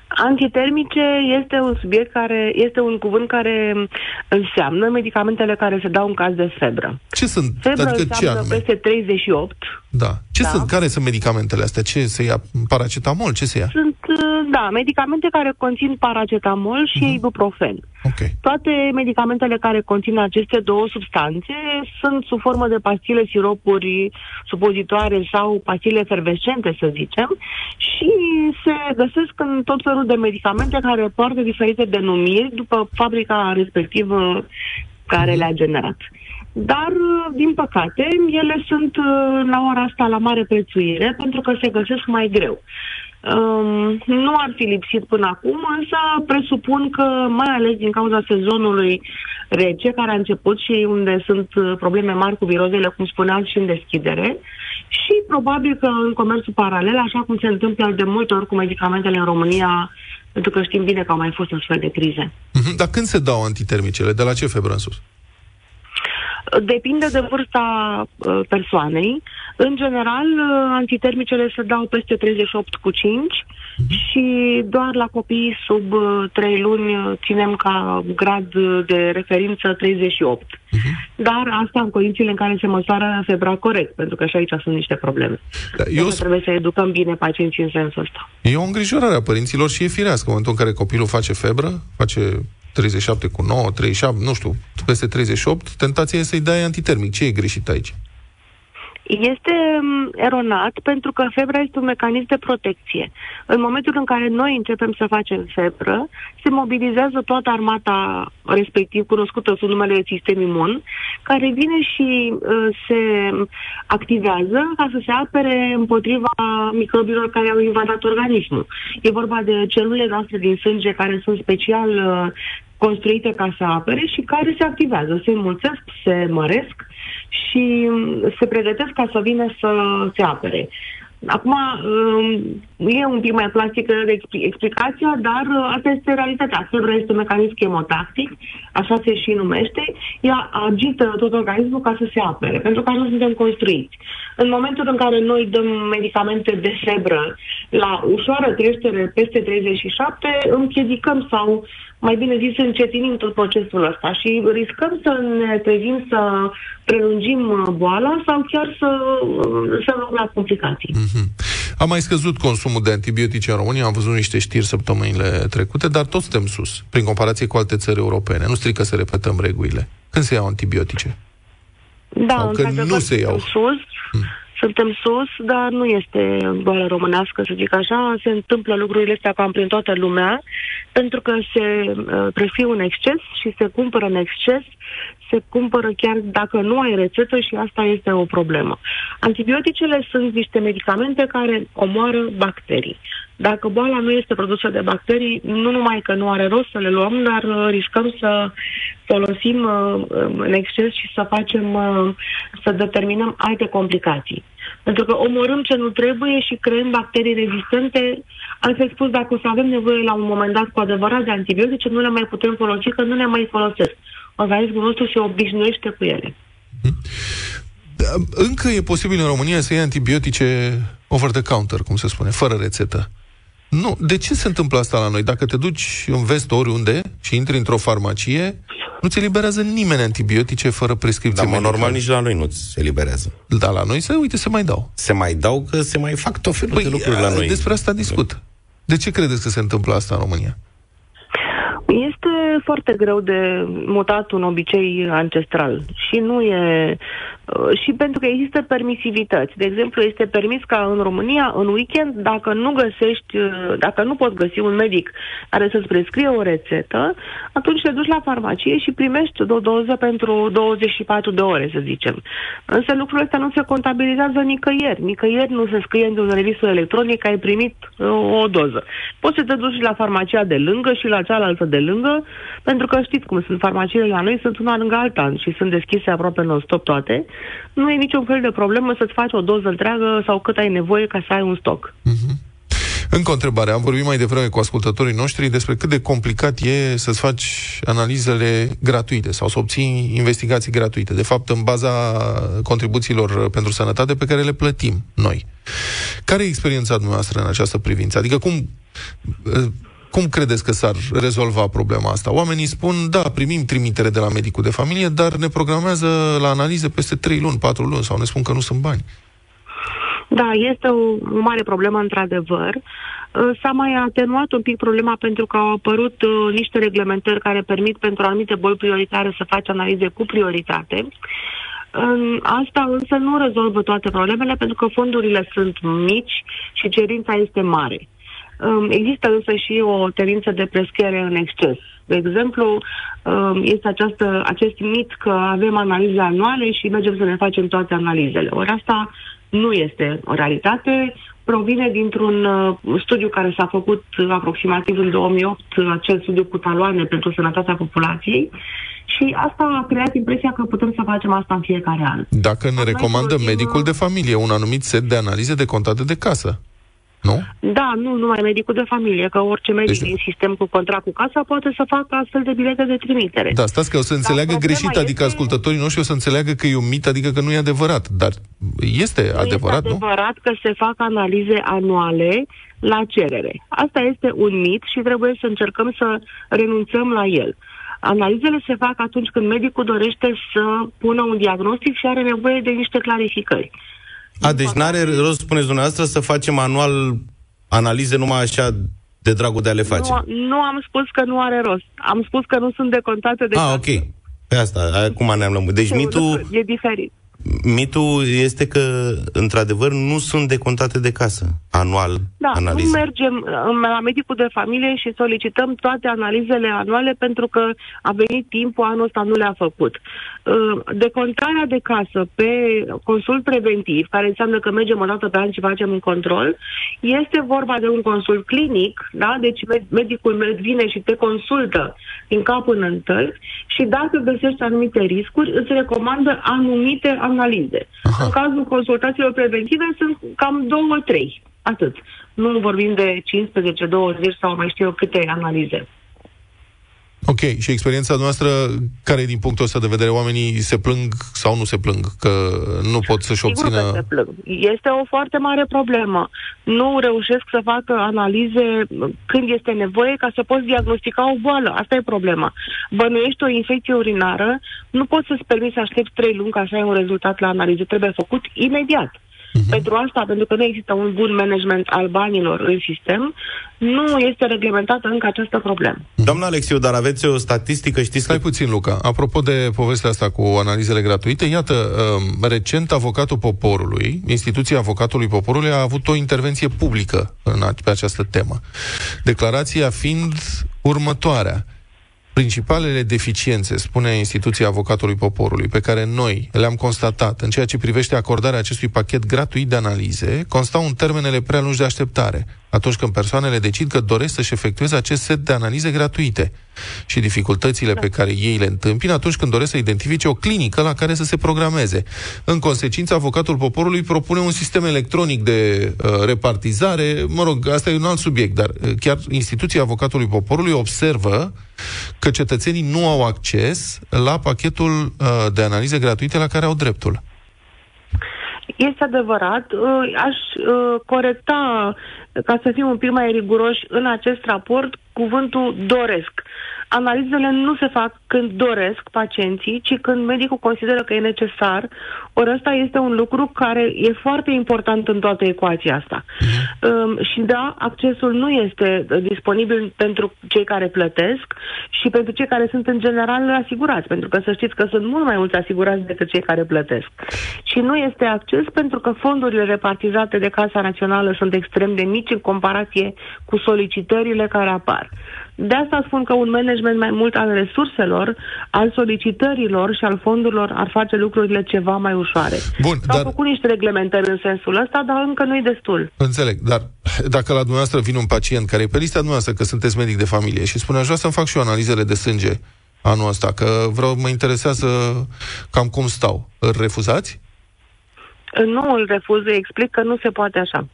Antitermice este un subiect care este un cuvânt care înseamnă medicamentele care se dau în caz de febră. Ce sunt? Febră adică ce înseamnă anume? peste 38. Da. Ce Da. sunt? Care sunt medicamentele astea? Ce se ia? Paracetamol? Ce se ia? Sunt, uh, da, medicamente care conțin paracetamol și ibuprofen. Ok. Toate medicamentele care conțin aceste două substanțe sunt sub formă de pastile, siropuri, supozitoare sau pastile efervescente, să zicem, și se găsesc în tot felul de medicamente care poartă diferite denumiri după fabrica respectivă care le-a generat. Dar, din păcate, ele sunt uh, la ora asta la mare prețuire pentru că se găsesc mai greu. Um, nu ar fi lipsit până acum, însă presupun că, mai ales din cauza sezonului rece, care a început și unde sunt uh, probleme mari cu virozele, cum spuneam, și în deschidere, și probabil că în comerțul paralel, așa cum se întâmplă de multe ori cu medicamentele în România, pentru că știm bine că au mai fost astfel de crize. Mhm. Dar când se dau antitermicele? De la ce febră în sus? Depinde de vârsta uh, persoanei. În general, uh, antitermicele se dau peste 38 cu 5 și doar la copii sub uh, 3 luni uh, ținem ca grad uh, de referință 38. Dar asta în condițiile în care se măsoară febra corect, pentru că și aici sunt niște probleme. Da, Eu eu, trebuie să educăm bine pacienții în sensul ăsta. e o îngrijorare a părinților și e firească. În momentul în care copilul face febră, face 37 cu 9, 37, nu știu, peste 38, tentația e să-i dai antitermic. Ce e greșit aici? Este mm, eronat pentru că febra este un mecanism de protecție. În momentul în care noi începem să facem febră, se mobilizează toată armata respectiv cunoscută sub numele de sistem imun, care vine și uh, se activează ca să se apere împotriva microbilor care au invadat organismul. E vorba de celulele noastre din sânge care sunt special uh, construite ca să apere și care se activează, se înmulțesc, se măresc și mm, se pregătesc ca să vină să se apere. Acum, um, e un pic mai plastică de expli- explicația, dar uh, asta este realitatea. Febra este un mecanism chemotactic, așa se și numește. Ea agită tot organismul ca să se apere, pentru că așa suntem construiți. În momentul în care noi dăm medicamente de febră la ușoară creștere peste 37, împiedigăm sau, mai bine zis, încetinim tot procesul ăsta și riscăm să ne trezim să prelungim uh, boala sau chiar să, uh, să luăm la complicații. A mai scăzut consumul de antibiotice în România, am văzut niște știri săptămânile trecute, dar tot suntem sus, prin comparație cu alte țări europene. Nu strică să repetăm regulile. Când se iau antibiotice? Da, Sau că într-adevăr, nu se iau. Suntem sus, suntem sus, dar nu este boală românească, să zic așa. Se întâmplă lucrurile astea cam prin toată lumea, pentru că se uh, prescriu în exces și se cumpără în exces, se cumpără chiar dacă nu ai rețetă și asta este o problemă. Antibioticele sunt niște medicamente care omoară bacterii. Dacă boala nu este produsă de bacterii, nu numai că nu are rost să le luăm, dar uh, riscăm să folosim uh, în exces și să facem, uh, să determinăm alte complicații. Pentru că omorâm ce nu trebuie și creăm bacterii rezistente. Altfel spus, dacă o să avem nevoie la un moment dat cu adevărat de antibiotice, nu le mai putem folosi, că nu ne mai folosesc. Organismul nostru se obișnuiește cu ele. Da, Încă e posibil în România să iei antibiotice over the counter, cum se spune, fără rețetă. Nu. De ce se întâmplă asta la noi? Dacă te duci în vest oriunde și intri într-o farmacie, nu ți eliberează nimeni antibiotice fără prescripție Dar, mă, medicală. normal, nici la noi nu se eliberează. Da, la noi se, uite, se mai dau. Se mai dau că se mai fac tot felul de lucruri la a, noi. Despre asta discut. De ce credeți că se întâmplă asta în România? Este foarte greu de mutat un obicei ancestral și nu e uh, și pentru că există permisivități. De exemplu, este permis ca în România, în weekend, dacă nu găsești, uh, dacă nu poți găsi un medic care să-ți prescrie o rețetă, atunci te duci la farmacie și primești o doză pentru 24 de ore, să zicem. Însă lucrul ăsta nu se contabilizează nicăieri. Nicăieri nu se scrie într-un revisor electronic că ai primit uh, o doză. Poți să te duci la farmacia de lângă și la cealaltă de lângă, pentru că știți cum sunt farmaciile la noi, sunt una lângă alta și sunt deschise aproape non-stop toate. Nu e niciun fel de problemă să-ți faci o doză întreagă sau cât ai nevoie ca să ai un stoc. Încă o întrebare. Am vorbit mai devreme cu ascultătorii noștri despre cât de complicat e să-ți faci analizele gratuite sau să obții investigații gratuite. De fapt, în baza contribuțiilor pentru sănătate pe care le plătim noi. Care e experiența dumneavoastră în această privință? Adică cum, cum credeți că s-ar rezolva problema asta? Oamenii spun, da, primim trimitere de la medicul de familie, dar ne programează la analize peste 3 luni, 4 luni sau ne spun că nu sunt bani. Da, este o, o mare problemă, într-adevăr. Uh, S-a mai atenuat un pic problema pentru că au apărut uh, niște reglementări care permit pentru anumite boli prioritare să faci analize cu prioritate. În Asta însă nu rezolvă toate problemele pentru că fondurile sunt mici și cerința este mare. Um, Există însă și o tendință de prescriere în exces. De exemplu, um, este această, acest mit că avem analize anuale și mergem să ne facem toate analizele. Ori asta nu este o realitate, provine dintr-un uh, studiu care s-a făcut uh, aproximativ în 2008, uh, acel studiu cu taloane pentru sănătatea populației și asta a creat impresia că putem să facem asta în fiecare an. Dacă ne Noi recomandă folosim, medicul de familie un anumit set de analize de contate de casă. Nu? Da, nu numai medicul de familie, că orice medic Deci- din sistem cu contract cu casa poate să facă astfel de bilete de trimitere. Da, stați că o să înțeleagă problema greșit, este- adică ascultătorii noștri o să înțeleagă că e un mit, adică că nu e adevărat. Dar este Nu adevărat, este nu? adevărat că se fac analize anuale la cerere. Asta este un mit și trebuie să încercăm să renunțăm la el. Analizele se fac atunci când medicul dorește să pună un diagnostic și are nevoie de niște clarificări. A, deci n-are rost, spuneți dumneavoastră, să facem anual analize numai așa de dragul de a le face. Nu, nu am spus că nu are rost. Am spus că nu sunt decontate de Ah, ok. Pe asta, acum ne-am lămurit. Deci mitul, E diferit. Mitul este că, într-adevăr, nu sunt decontate de casă anual Da, analize. nu mergem uh, la medicul de familie și solicităm toate analizele anuale pentru că a venit timpul, anul ăsta nu le-a făcut. Uh, Decontarea de casă pe consult preventiv, care înseamnă că mergem o dată pe an și facem un control, este vorba de un consult clinic, da? deci med- medicul med- vine și te consultă din cap până în tălpi și dacă găsești anumite riscuri, îți recomandă anumite analize. În cazul consultațiilor preventive sunt cam două, trei. Atât. Nu vorbim de 15, 20 sau mai știu eu câte analize. Ok, și experiența noastră, care din punctul ăsta de vedere oamenii se plâng sau nu se plâng, că nu pot să-și Sigur că obțină... se plâng. Este o foarte mare problemă. Nu reușesc să facă analize când este nevoie ca să poți diagnostica o boală. Asta e problema. Bănuiești o infecție urinară, nu poți să-ți permiți să aștepți trei luni ca să ai un rezultat la analiză. Trebuie făcut imediat. Pentru asta, pentru că nu există un bun management al banilor în sistem, nu este reglementată încă această problemă. Doamna Alexiu, dar aveți o statistică, știți Stai că... puțin, Luca. Apropo de povestea asta cu analizele gratuite, iată, um, recent avocatul poporului, instituția avocatului poporului a avut o intervenție publică în, a- pe această temă. Declarația fiind următoarea. Principalele deficiențe, spune instituția avocatului poporului, pe care noi le-am constatat în ceea ce privește acordarea acestui pachet gratuit de analize, constau în termenele prea lungi de așteptare, atunci când persoanele decid că doresc să-și efectueze acest set de analize gratuite și dificultățile pe care ei le întâmpină atunci când doresc să identifice o clinică la care să se programeze. În consecință, avocatul poporului propune un sistem electronic de uh, repartizare, mă rog, asta e un alt subiect, dar uh, chiar instituția avocatului poporului observă că cetățenii nu au acces la pachetul uh, de analize gratuite la care au dreptul. Este adevărat. Uh, Aș uh, corecta, ca să fim un pic mai riguroși, în acest raport cuvântul doresc. Analizele nu se fac când doresc pacienții, ci când medicul consideră că e necesar. Ori ăsta este un lucru care e foarte important în toată ecuația asta. Um, și da, accesul nu este uh, disponibil pentru cei care plătesc și pentru cei care sunt în general asigurați, pentru că să știți că sunt mult mai mulți asigurați decât cei care plătesc. Și nu este acces pentru că fondurile repartizate de Casa Națională sunt extrem de mici în comparație cu solicitările care apar. De asta spun că un management mai mult al resurselor, al solicitărilor și al fondurilor ar face lucrurile ceva mai ușoare. Bun, S-au dar- făcut niște reglementări în sensul ăsta, dar încă nu-i destul. Înțeleg, dar dacă la dumneavoastră vine un pacient care e pe lista dumneavoastră, că sunteți medic de familie și spune, aș vrea să-mi fac și eu analizele de sânge anul ăsta, că vreau, mă interesează cam cum stau, îl refuzați? Nu îl refuz, îi explic că nu se poate așa.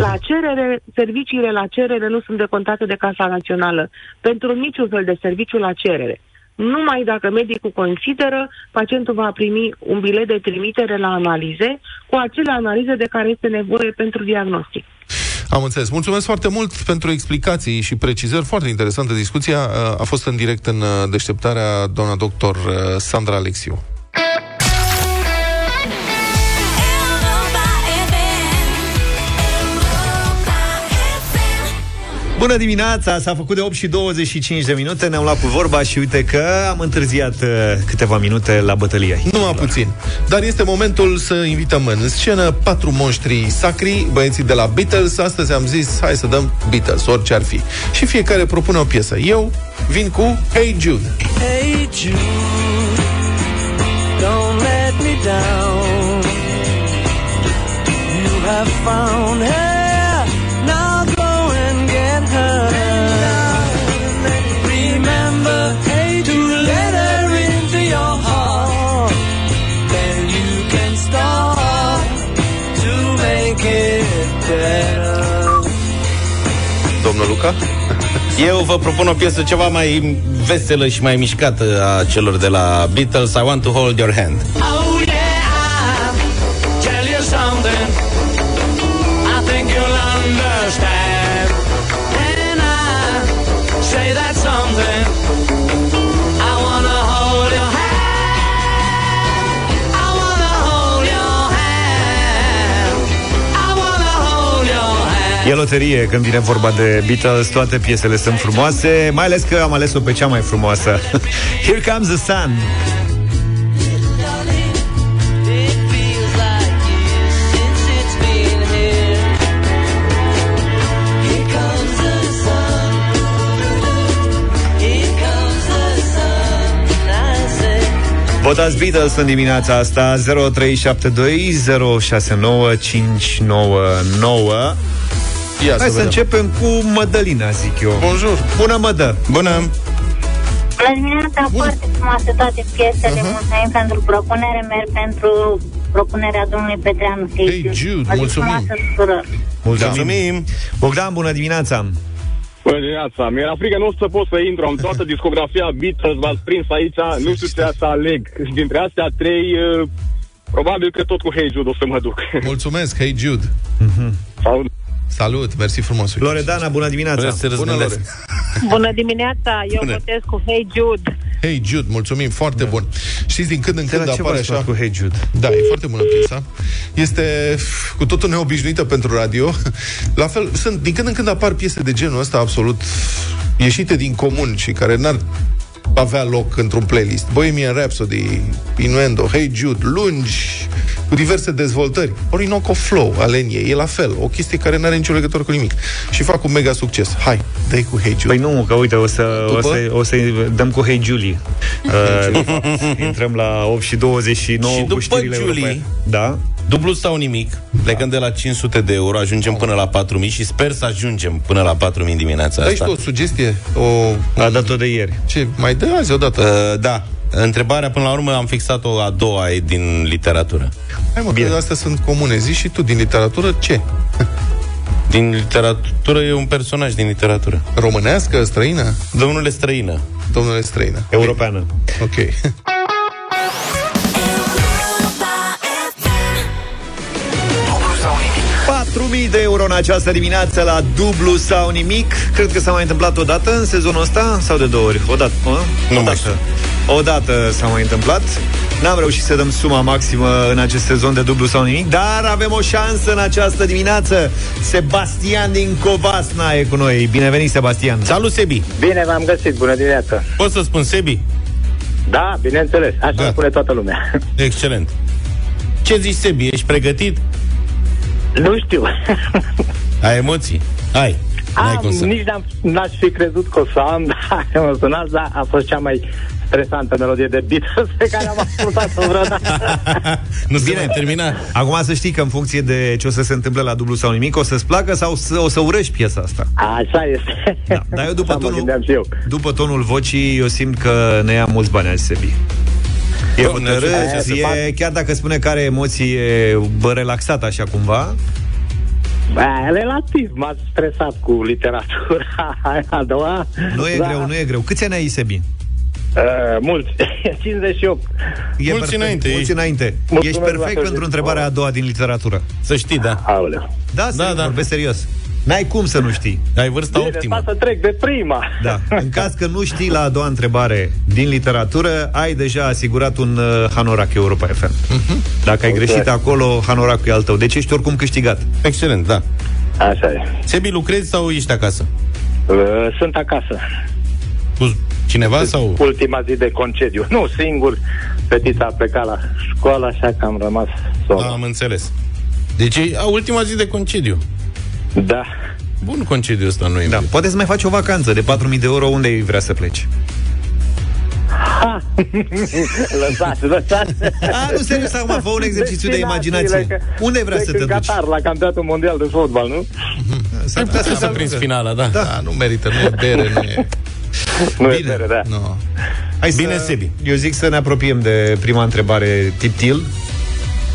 La cerere, serviciile la cerere nu sunt decontate de Casa Națională pentru niciun fel de serviciu la cerere. Numai dacă medicul consideră, pacientul va primi un bilet de trimitere la analize cu acele analize de care este nevoie pentru diagnostic. Am înțeles. Mulțumesc foarte mult pentru explicații și precizări. Foarte interesantă discuția. A fost în direct în uh, deșteptarea doamna doctor uh, Sandra Alexiu. Bună dimineața, s-a făcut de 8 și 25 de minute, ne-am luat cu vorba și uite că am întârziat uh, câteva minute la bătălia. Numai puțin. Dar este momentul să invităm în scenă patru monștri sacri, băieții de la Beatles. Astăzi am zis, hai să dăm Beatles, orice ar fi. Și fiecare propune o piesă. Eu vin cu Hey Jude. Hey Jude, don't let me down. You have found her, Luca? Eu vă propun o piesă ceva mai veselă și mai mișcată a celor de la Beatles, I Want to Hold Your Hand. Oh E loterie când vine vorba de Beatles, toate piesele sunt frumoase, mai ales că am ales-o pe cea mai frumoasă. Here comes the sun. It feels like years since it's been here. Here comes the sun. Here comes the sun. I say. Votați Beatles în dimineața asta 0372069599 Ia Hai să, vedem. începem cu Mădălina, zic eu Bonjour Bună, Mădă Bună! Bună dimineața, foarte frumoase toate piesele. Uh-huh. Mulțumim pentru propunere, merg pentru propunerea domnului Petreanu. Hey Jude, mulțumim. Frumoasă tuturor. Mulțumim. Bogdan, bună dimineața Bună dimineața, mi-era frică, nu o să pot să intru, am toată discografia Beatles, v-ați prins aici, nu știu ce să aleg. Dintre astea trei, uh, probabil că tot cu Hey Jude o să mă duc. Mulțumesc, Hey Jude. Salut. Salut, mersi frumos. Uite. Loredana, bună dimineața Vreau să se Bună, răzgândesc. Lore. Bună dimineața, eu Bună. votez cu Hey Jude. Hey Jude, mulțumim, foarte bun. Știți, din când în De când la ce apare v-ați luat așa... cu Hey Jude? Da, e foarte bună piesa. Este cu totul neobișnuită pentru radio. La fel, sunt, din când în când apar piese de genul ăsta absolut ieșite din comun și care n-ar avea loc într-un playlist. Bohemian Rhapsody, Innuendo, Hey Jude, lungi, cu diverse dezvoltări. Orinoco Flow, Alenie, e la fel. O chestie care nu are nicio legătură cu nimic. Și fac un mega succes. Hai, dai cu Hey Jude. Păi nu, că uite, o să, o După? să, o să dăm cu Hey Julie. Uh, de fapt, intrăm la 8 și 29 Și cu după știrile Julie, europene. Da? Dublu sau nimic, plecând de la 500 de euro, ajungem până la 4000 și sper să ajungem până la 4000 dimineața Dai și asta. tu o sugestie? O... A dat-o de ieri. Ce? Mai dă azi odată. Uh, da. Întrebarea, până la urmă, am fixat-o a doua e din literatură. Hai mă, Bine. că astea sunt comune. Zici și tu din literatură ce? Din literatură e un personaj din literatură. Românească, străină? Domnule străină. Domnule străină. Europeană. Ok. 4.000 de euro în această dimineață la dublu sau nimic. Cred că s-a mai întâmplat o dată în sezonul ăsta sau de două ori? O dată, mă? Nu o mai dată. O dată s-a mai întâmplat. N-am reușit să dăm suma maximă în acest sezon de dublu sau nimic, dar avem o șansă în această dimineață. Sebastian din Covasna e cu noi. Bine venit, Sebastian. Salut, Sebi! Bine v-am găsit, bună dimineața. Poți să spun Sebi? Da, bineînțeles, așa Da. spune toată lumea. Excelent. Ce zici, Sebi? Ești pregătit? Nu știu. Ai emoții? Ai. N-ai Am, cum să... nici n-am, n-aș fi crezut că o să am, dar emoționat, dar a fost cea mai stresantă melodie de Beatles pe care am ascultat-o vreodată. Nu se mai termina. Acum să știi că în funcție de ce o să se întâmple la dublu sau nimic, o să-ți placă sau să, o să urăști piesa asta. Așa este. Da, dar eu după Asta mă tonul, gândeam și eu. după tonul vocii, eu simt că ne ia mulți bani azi, Sebi. E Bă, hotărât, ne- e, chiar dacă spune că are emoții e, bă, relaxat așa cumva, Bă, relativ, m-a stresat cu literatura aia a doua. nu e Da. greu, nu e greu. Câți ani ai, Sebi? Uh, mulți, 58. E Mulți înainte, Mulți ești- înainte. Mulțumesc Ești la perfect fel. pentru întrebarea a doua din literatură. Să știi, da. Aoleu. Da, serios, da. da. vorbesc serios. N-ai cum să nu știi. Ai vârsta Bine, optimă. să trec de prima. Da. În caz că nu știi la a doua întrebare din literatură, ai deja asigurat un uh, hanorac Europa FM. Dacă ai greșit acolo, hanoracul e al tău. Deci ești oricum câștigat. Excelent, da. Așa e. Sebi, lucrezi sau ești acasă? Uh, sunt acasă. Cu cineva sau... Ultima zi de concediu. Nu, singur. Fetița a plecat la școală, așa că am rămas sol. Am înțeles. Deci e a ultima zi de concediu. Da. Bun concediu ăsta, nu e Da. Poate să mai faci o vacanță de 4.000 de euro. Unde ai vrea să pleci? Ha! lăsați, lăsați. A, nu, serios, acum fă un exercițiu de imaginație. Destinațiile, că- Unde vrea plec să te în duci? Qatar, la campionatul mondial de fotbal, nu? S-ar Putea să, să prinzi finala, da. da. Da, nu merită, nu e bere, nu e... Nu e Bine. bere, da. No. Hai Bine, să, Sebi. Eu zic să ne apropiem de prima întrebare tiptil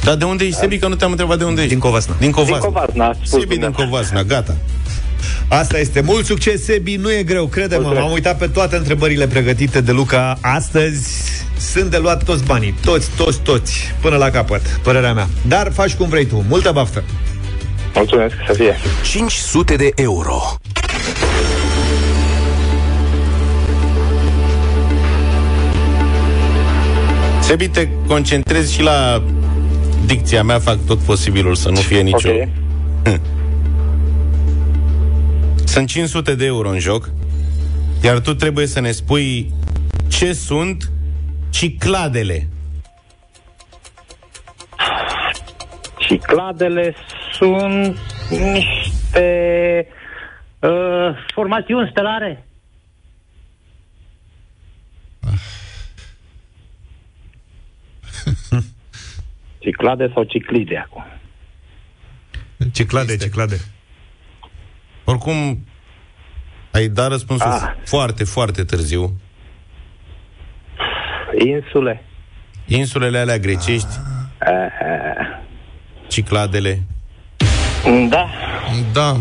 Dar de unde ești, Sebi? Că nu te-am întrebat de unde ești. din Covasna. Din Covasna. Din Covasna, a spus Sebi din dumneavoastră. Covasna, gata. Asta este. Mult succes, Sebi, nu e greu, crede-mă. Mulțumesc. M-am uitat pe toate întrebările pregătite de Luca astăzi. Sunt de luat toți banii, toți, toți, toți, până la capăt, părerea mea. Dar faci cum vrei tu. Multă baftă! Mulțumesc, să fie. 500 de euro. Sebi, te concentrezi și la dicția mea, fac tot posibilul să nu fie nicio... Ok. Sunt 500 de euro în joc, iar tu trebuie să ne spui ce sunt cicladele. Cicladele sunt niște uh, formațiuni stelare. Ciclade sau ciclide acum? Ciclade, ciclade. Oricum, ai dat răspunsul Ah. foarte, foarte târziu. Insule. Insulele alea grecești, Uh, cicladele. da. Da.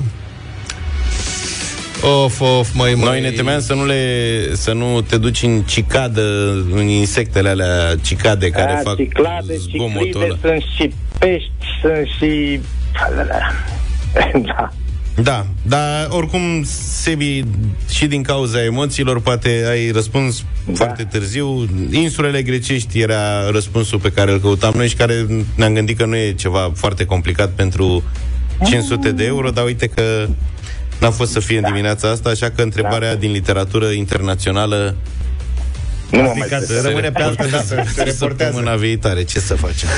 Of, of, măi, măi. Noi ne temeam să nu, le, să nu te duci în cicadă, în insectele alea cicade care A, fac ciclade, zgomotul ciclide, ăla. sunt și pești, sunt și... Da. Da, dar oricum, Sebi, și din cauza emoțiilor, poate ai răspuns da. foarte târziu. Insulele grecești era răspunsul pe care îl căutam noi și care ne-am gândit că nu e ceva foarte complicat pentru 500 de euro, dar uite că n-a fost să fie în dimineața asta, așa că întrebarea din literatură internațională Nu mă mai Stricat, stres. rămâne pe altă dată. Se reportează. Săptămâna viitoare, ce să facem?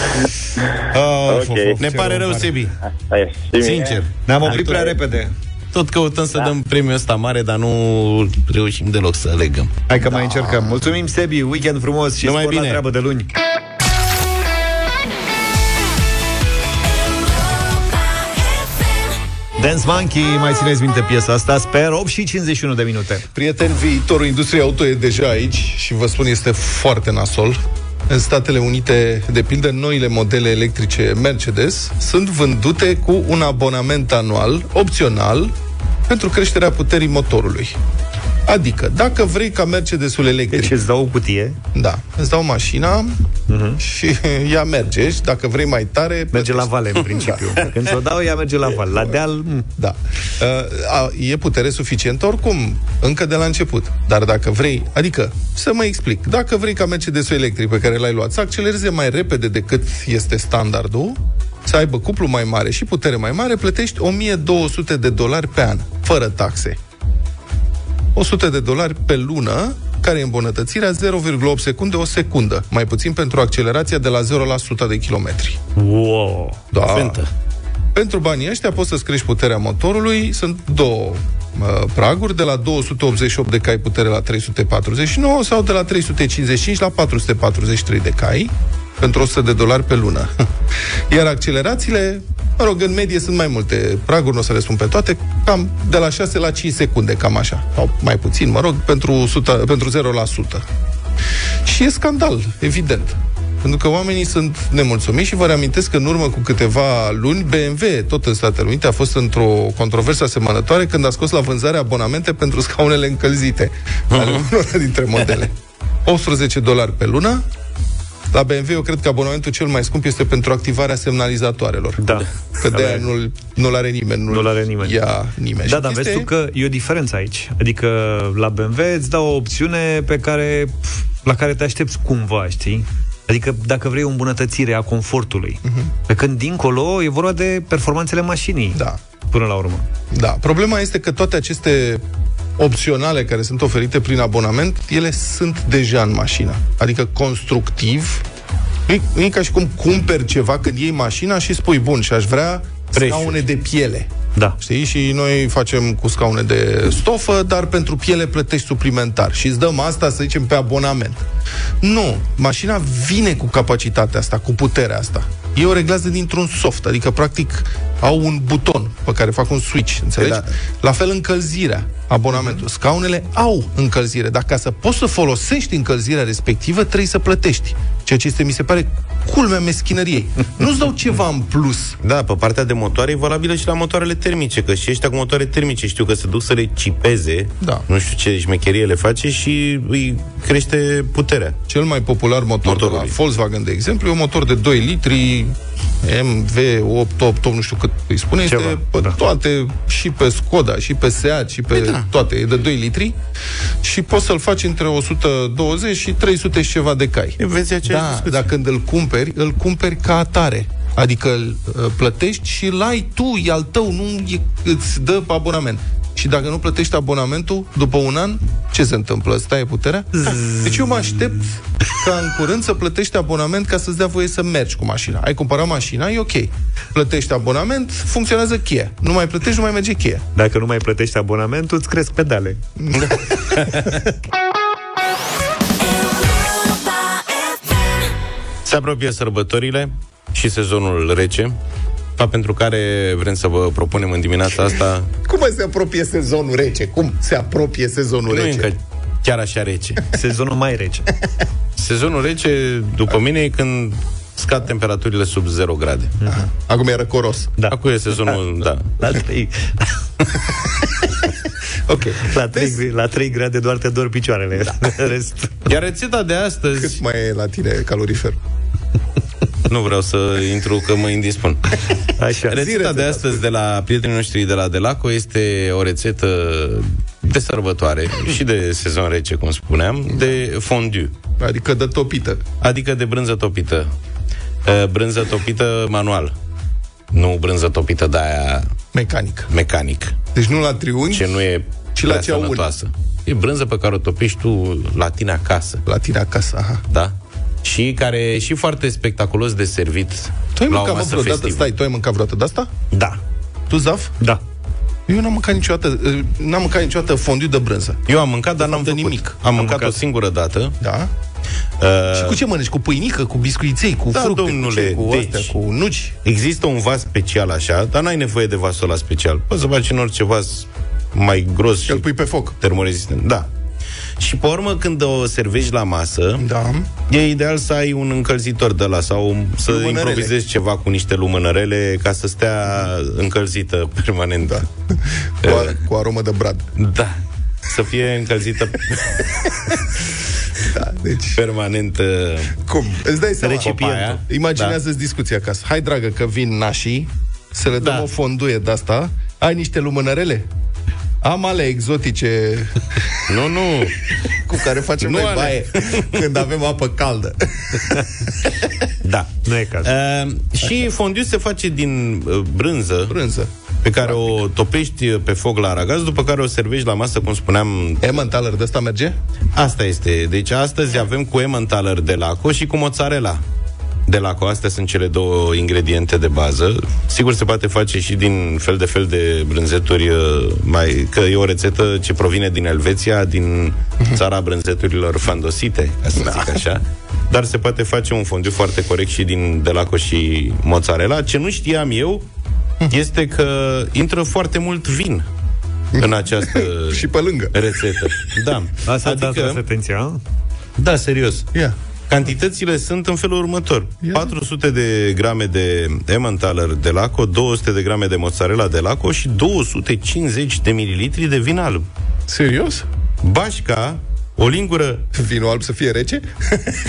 Oh, Ok. fo, fo, Ne ce pare rău rău, pare. Sebi. Asta e. Și mie- Sincer. Ne-am oprit Atunci- prea repede. Tot căutăm să dăm premiul ăsta mare, dar nu reușim deloc să legăm. Hai că mai încercăm. Mulțumim, Sebi, weekend frumos și Numai spor la bine. treabă de luni. Dance Monkey, mai țineți minte piesa asta? Sper, 8 și 51 de minute. Prieteni, viitorul industriei auto e deja aici și vă spun, este foarte nasol. În Statele Unite, de pildă, noile modele electrice Mercedes sunt vândute cu un abonament anual opțional pentru creșterea puterii motorului. Adică, dacă vrei ca Mercedesul electric... Deci îți dau o cutie, Da, îți dau mașina și ea merge și dacă vrei mai tare... Mhm. merge la vale în principiu. Când ți-o dau, ea merge la vale. La deal, mm. Da. Uh, a, e putere suficientă oricum, încă de la început. Dar dacă vrei, adică, să mă explic, dacă vrei ca Mercedesul electric pe care l-ai luat să accelereze mai repede decât este standardul, să aibă cuplu mai mare și putere mai mare, plătești 1200 de dolari pe an, fără taxe. 100 de dolari pe lună, care e îmbunătățirea 0,8 secunde o secundă, mai puțin pentru accelerația de la 0 la 100 de kilometri. wow. Da. Fentă. Pentru banii ăștia poți să-ți crești puterea motorului. Sunt două uh, praguri, de la 288 de cai putere la 349 sau de la 355 la 443 de cai pentru 100 de dolari pe lună. Iar accelerațiile, mă rog, în medie sunt mai multe praguri, nu o să le spun pe toate, cam de la 6 la 5 secunde, cam așa. Sau mai puțin, mă rog, pentru, 100, pentru 0 la 100. Și e scandal, evident. Pentru că oamenii sunt nemulțumiți și vă reamintesc că în urmă cu câteva luni, BMW, tot în Statele Unite, a fost într-o controversă asemănătoare când a scos la vânzare abonamente pentru scaunele încălzite ale unora dintre modele. 18 dolari pe lună. La BMW eu cred că abonamentul cel mai scump este pentru activarea semnalizatoarelor. Da. Că de aia nu-l, nu-l are nimeni. Nu-l are nimeni. Ia nimeni. Da, Și dar chestia vezi tu că e o diferență aici. Adică la BMW îți dau o opțiune pe care, pf, la care te aștepți cumva, știi? Adică dacă vrei o îmbunătățire a confortului. Uh-huh. Pe când dincolo e vorba de performanțele mașinii. Da. Până la urmă. Da, problema este că toate aceste opționale care sunt oferite prin abonament, ele sunt deja în mașină. Adică constructiv, nu e, nu e ca și cum cumperi ceva când iei mașina și spui, bun, și aș vrea Preșuri. scaune de piele. Da. Știi? Și noi facem cu scaune de stofă, dar pentru piele plătești suplimentar. Și îți dăm asta, să zicem, pe abonament. Nu. Mașina vine cu capacitatea asta, cu puterea asta. Ei o reglează dintr-un soft, adică practic au un buton pe care fac un switch, înțelegi? Da. La fel încălzirea, abonamentul. Scaunele au încălzire, dar ca să poți să folosești încălzirea respectivă, trebuie să plătești. Ceea ce este, mi se pare, culmea meschinăriei. Nu-ți dau ceva în plus. Da, pe partea de motoare e valabilă și la motoarele termice, că și ăștia cu motoare termice știu că se duc să le cipeze, Da. nu știu ce șmecherie le face și îi crește puterea. Cel mai popular motor Motorului. de la Volkswagen, de exemplu, e un motor de 2 litri MV8, nu știu cât îi spune, Ceva, este pe da. toate, și pe Skoda, și pe Seat, și pe da. toate, e de 2 litri și poți să-l faci între 120 și 300 și ceva de cai. E, Vezi aceeași Da, discuție. dar când îl cumperi, îl cumperi ca atare. Adică îl uh, plătești și îl ai tu, e al tău, nu e, îți dă abonament. Și dacă nu plătești abonamentul, după un an, ce se întâmplă? Stai puterea? Deci eu mă aștept ca în curând să plătești abonament ca să-ți dea voie să mergi cu mașina. Ai cumpărat mașina, e ok. Plătești abonament, funcționează cheia. Nu mai plătești, nu mai merge cheia. Dacă nu mai plătești abonamentul, îți cresc pedale. Se apropie sărbătorile și sezonul rece, fapt pentru care vrem să vă propunem în dimineața asta Cum mă se apropie sezonul rece? Cum se apropie sezonul nu e rece? încă chiar așa rece. Sezonul mai rece. Sezonul rece, după mine, e când scad temperaturile sub 0 grade. Acum e răcoros. Da. Acum e sezonul, da. La 3, Ok. la 3, la 3 grade doar te dor picioarele. Da. Rest. Iar rețeta de astăzi... Cât mai e la tine calorifer? Nu vreau să intru că mă indispun. Așa. Rețeta de astăzi de la prietenii noștri de la Delaco este o rețetă de sărbătoare și de sezon rece, cum spuneam, de fondue, Adică de topită. adică de brânză topită. Uh, Brânză topită manual. Nu brânză topită de aia Mecanic. mecanic. Deci nu la triunghi, Ce nu e Și la prea ce aud? sănătoasă. E brânză pe care o topești tu la tine acasă. La tine acasă, aha. Da? Și care e și foarte spectaculos de servit Tu ai la o mâncat mă, masă vreodată, festivă. stai, tu ai mâncat vreodată de asta? Da. Tu, Zaf? Da. Eu n-am mâncat niciodată, uh, n-am mâncat niciodată fondiu de brânză. Eu am mâncat, dar n-am de făcut. nimic. Am, mâncat, o singură dată. Da? Uh, Și cu ce mănânci? Cu pâinică, cu biscuiței, cu da, fructe, domnule, cu, ce? cu deci, astea, cu nuci? Există un vas special așa, dar n-ai nevoie de vasul ăla special. Poți să faci în orice vas mai gros și Îl pui pe foc. termorezistent. Da. Și pe urmă, când o servești la masă, da. e ideal să ai un încălzitor de la sau să Lumânărele. improvizezi ceva cu niște lumânărele ca să stea încălzită permanent. Da. Cu, a, cu aromă de brad. Da. Să fie încălzită da, deci... permanent. uh, Cum? Îți dai seama? Recipientul. Da. Imaginează-ți discuția acasă. Hai, dragă, că vin nașii să le dăm Da. o fonduie de asta. Ai niște lumânărele? Am ale exotice Nu, nu. cu care facem Nu noi ale. baie când avem apă caldă. Da. Nu e caz. Uh, și fondiu se face din uh, brânză, Brânză. pe care o topești uh, pe foc la aragaz, după care o servești la masă, cum spuneam. Emmentaler de asta merge? Asta este. Deci astăzi avem cu Emmentaler de laco și cu mozzarella de laco. Astea sunt cele două ingrediente de bază. Sigur se poate face și din fel de fel de brânzeturi, uh, mai, că e o rețetă ce provine din Elveția, din țara brânzeturilor fandosite, ca să zic așa. Dar se poate face un fondiu foarte corect și din delaco și mozzarella. Ce nu știam eu este că intră foarte mult vin în această și pe lângă rețetă. Da. Asta adică... tras atenția, a? Da, serios. Ia. Cantitățile sunt în felul următor. 400 de grame de Emmentaler de Laco, 200 de grame de mozzarella de Laco și 250 de mililitri de vin alb. Serios? Bașca, o lingură... Vinul alb să fie rece?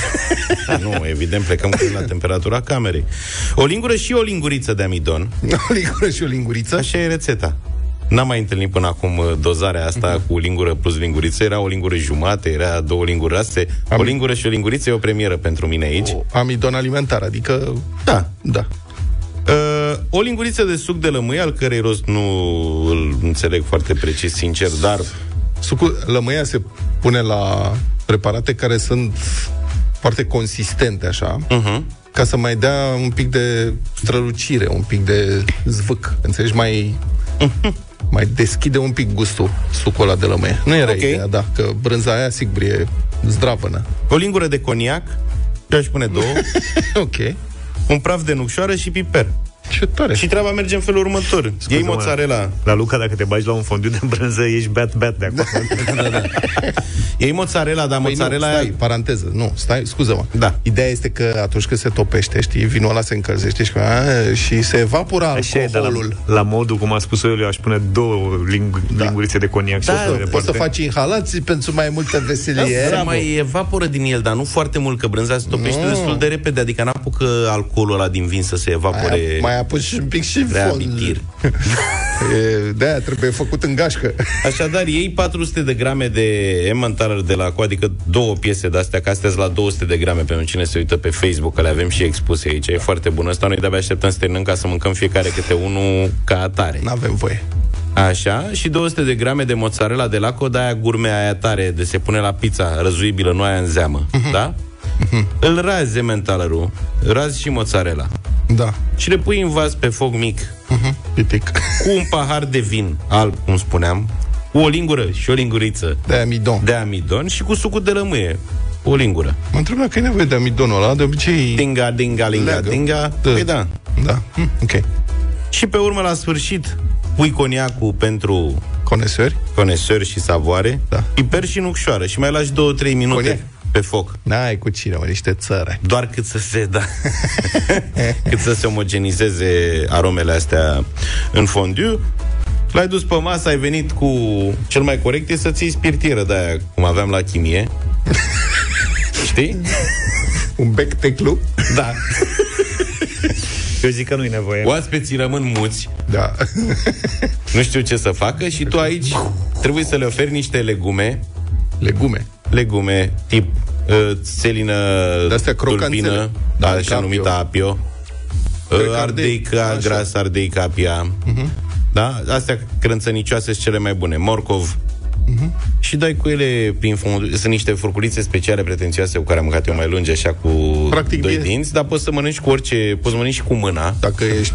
nu, evident, plecăm cu la temperatura camerei. O lingură și o linguriță de amidon. o lingură și o linguriță? Așa e rețeta. N-am mai întâlnit până acum uh, dozarea asta cu lingură plus linguriță. Era o lingură jumate, era două linguri rase. O lingură și o linguriță e o premieră pentru mine aici. O amidon alimentar, adică... Da. Da. Uh, o linguriță de suc de lămâie, al cărei rost nu îl înțeleg foarte precis, sincer, dar... Sucul, lămâia se pune la preparate care sunt foarte consistente, așa, uh-huh. ca să mai dea un pic de strălucire, un pic de zvâc. Înțelegi? Mai, mai deschide un pic gustul sucul ăla de lămâie. Nu era Ok. ideea, da, că brânza aia, sigur, e zdravănă. O lingură de coniac, și aș pune două, ok. un praf de nucșoară și piper. Ce tare. Și treaba merge în felul următor. Iei mozzarella. La Luca, dacă te bagi la un fondiu de brânză, ești beat-beat de acolo. da, da. Iei mozzarella, dar Păi mozzarella nu, aia... stai, paranteză, nu, stai, scuză-mă. Da. Ideea este că atunci când se topește, știi, vinul ăla se încălzește și, a, și se evapora Așa e, dar la, alcoolul. la modul cum a spus-o eu, eu aș pune două ling- lingurițe de coniac și Da, o să mai poți să departe. faci inhalații pentru mai multă veselie. Da, mai evaporă din el, dar nu foarte mult, că brânza se topește Mm. destul de repede, adică n-apucă alcoolul ăla din vin să se evapore. Mai, mai apuci un pic și fond. Reamintir. E, De-aia trebuie făcut în gașcă. Așadar, iei 400 de grame de Emmentaler de la adică două piese de astea, că astea sunt la 200 de grame pentru cine se uită pe Facebook, că le avem și expuse aici. E foarte bună asta. Noi de-abia așteptăm să terminăm ca să mâncăm fiecare câte unul ca atare. N-avem voie. Așa, și 200 de grame de mozzarella de laco, de aia gurme aia tare, de se pune la pizza, răzuibilă, nu aia în zeamă, da? Îl razi Emmentalerul, razi și mozzarella. Da. Și le pui în vas pe foc mic, Pitic. cu un pahar de vin alb, cum spuneam, cu o lingură și o linguriță De amidon. de amidon și cu sucul de lămâie. O lingură. Mă întreb dacă e nevoie de amidonul ăla, de obicei... Dinga, dinga, linga, Leagă. dinga. Da. Păi da. Da, hm, ok. Și pe urmă, la sfârșit, pui coniacul pentru Conesori? conesori și savoare, Da. piper și nucșoară și mai lași 2-3 minute Coniac? Pe foc. N-ai cu cine, mă, niște țări. Doar cât să se, da, cât să se omogenizeze aromele astea în fondiu. L-ai dus pe masă, ai venit cu... Cel mai corect e să ții spirtieră de aia, cum aveam la chimie. Știi? Un bec teclu? Da. Eu zic că nu-i nevoie. Oaspeții rămân muți, Da. nu știu ce să facă și tu aici trebuie să le oferi niște legume, Legume. Legume tip uh, selină De-astea crocanțele. tulpină, da, Da, așa capio. numită apio, Cred uh, că ardeica ardei, gras, ardeica apia, Mhm. da? Astea crânțănicioase sunt cele mai bune. Morcov și dai cu ele prin fund. Sunt niște furculițe speciale pretențioase cu care am mâncat eu mai lungi, așa cu Practic, doi e- dinți, dar poți să mănânci cu orice, poți să mănânci și cu mâna. Dacă ești...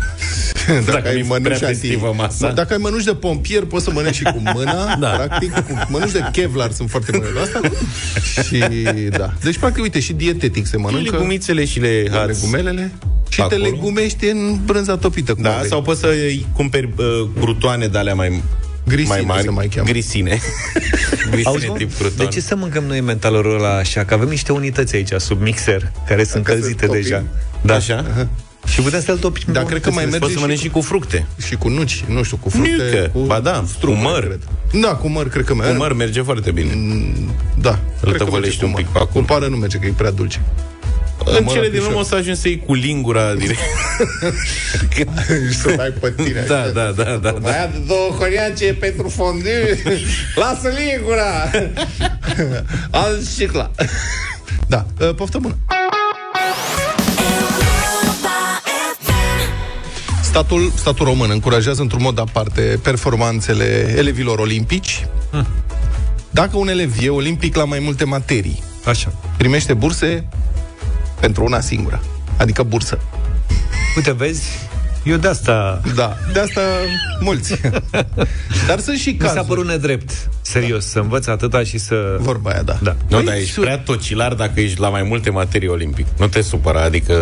Dacă dacă ai mi-e mănânci prea anti... festivă masa. Mă, Dacă ai mănânci de pompier, poți să mănânci și cu mâna. Da. Practic, cu, mănânci de Kevlar, sunt foarte bune la asta. și da. Deci, practic, uite, și dietetic se mănâncă. Legumițele și le hați legumelele. Și acolo. te legumești în brânza topită. cum Da, vrei. sau poți să îi cumperi uh, crutoane de alea mai, Grisine mai mari. se mai cheamă. Grisine. Grisine Auzi, mă, tip de cruton. ce să mâncăm noi mentalul ăla așa? Că avem niște unități aici, sub mixer, care sunt Dacă încălzite se topim. deja. Da. Așa? Și putem să-l topim. Dar cred că mai merge Poți să și mănânci și cu fructe. Și cu nuci, nu știu, cu fructe. Nucă, cu ba da, struguri, cu măr. Cred. Da, cu măr, cred că merge. Cu măr merge foarte bine. Da. Îl cred că tăvălești merge un cu pic măr. pe acolo. Cu pară nu merge, că e prea dulce. În măr cele ar fi din urmă și o să ajungi să iei cu lingura direct. Și să dai pe tine. Da, da, da, da. Mai ia de două coniace pentru fondue. Lasă lingura. Al cicla. Da, uh, poftă bună. Statul, statul român încurajează într-un mod aparte performanțele elevilor olimpici. Dacă un elev e olimpic la mai multe materii, Așa. primește burse pentru una singură. Adică bursă. Uite, vezi, eu de asta... Da, de asta mulți. Dar sunt și Mi s-a cazuri. părut nedrept, serios, să învăț atâta și să... Vorba aia, da. Da. Nu, Păi, dar ești su- prea tocilar dacă ești la mai multe materii olimpic. Nu te supăra, adică...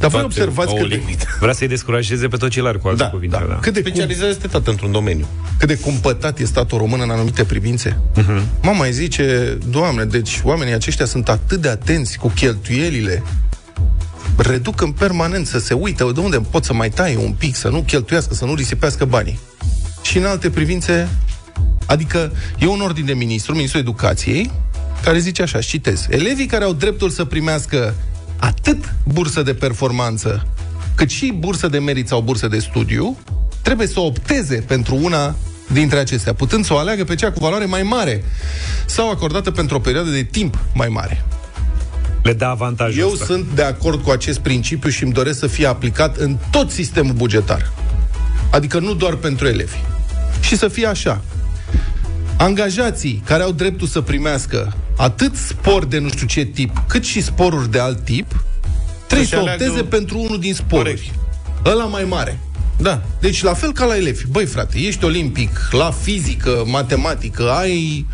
Dar voi toate observați au că o de- limită. Vrea să-i descurajeze pe tocilar, cu alte Da, cuvinte. da. Da. Cât de, cum, Specializează-te tată într-un domeniu. cât de cumpătat e statul român în anumite privințe. Mhm. Uh-huh. Mama mai zice, Doamne, deci oamenii aceștia sunt atât de atenți cu cheltuielile, reduc în permanență, se uită de unde pot să mai taie un pic, să nu cheltuiască, să nu risipească banii. Și în alte privințe, adică e un ordin de ministru, ministrul educației, care zice așa, și citez, elevii care au dreptul să primească atât bursă de performanță, cât și bursă de merit sau bursă de studiu, trebuie să opteze pentru una dintre acestea, putând să o aleagă pe cea cu valoare mai mare sau acordată pentru o perioadă de timp mai mare. Le dă avantajul Eu ăsta. sunt de acord cu acest principiu și îmi doresc să fie aplicat în tot sistemul bugetar. Adică nu doar pentru elevi. Și să fie așa. Angajații care au dreptul să primească atât spor de nu știu ce tip, cât și sporuri de alt tip, trebuie Să-și să aleagă- opteze pentru unul din sporuri. Corect. Ăla mai mare. Da. Deci la fel ca la elevi. Băi, frate, ești olimpic la fizică, matematică, ai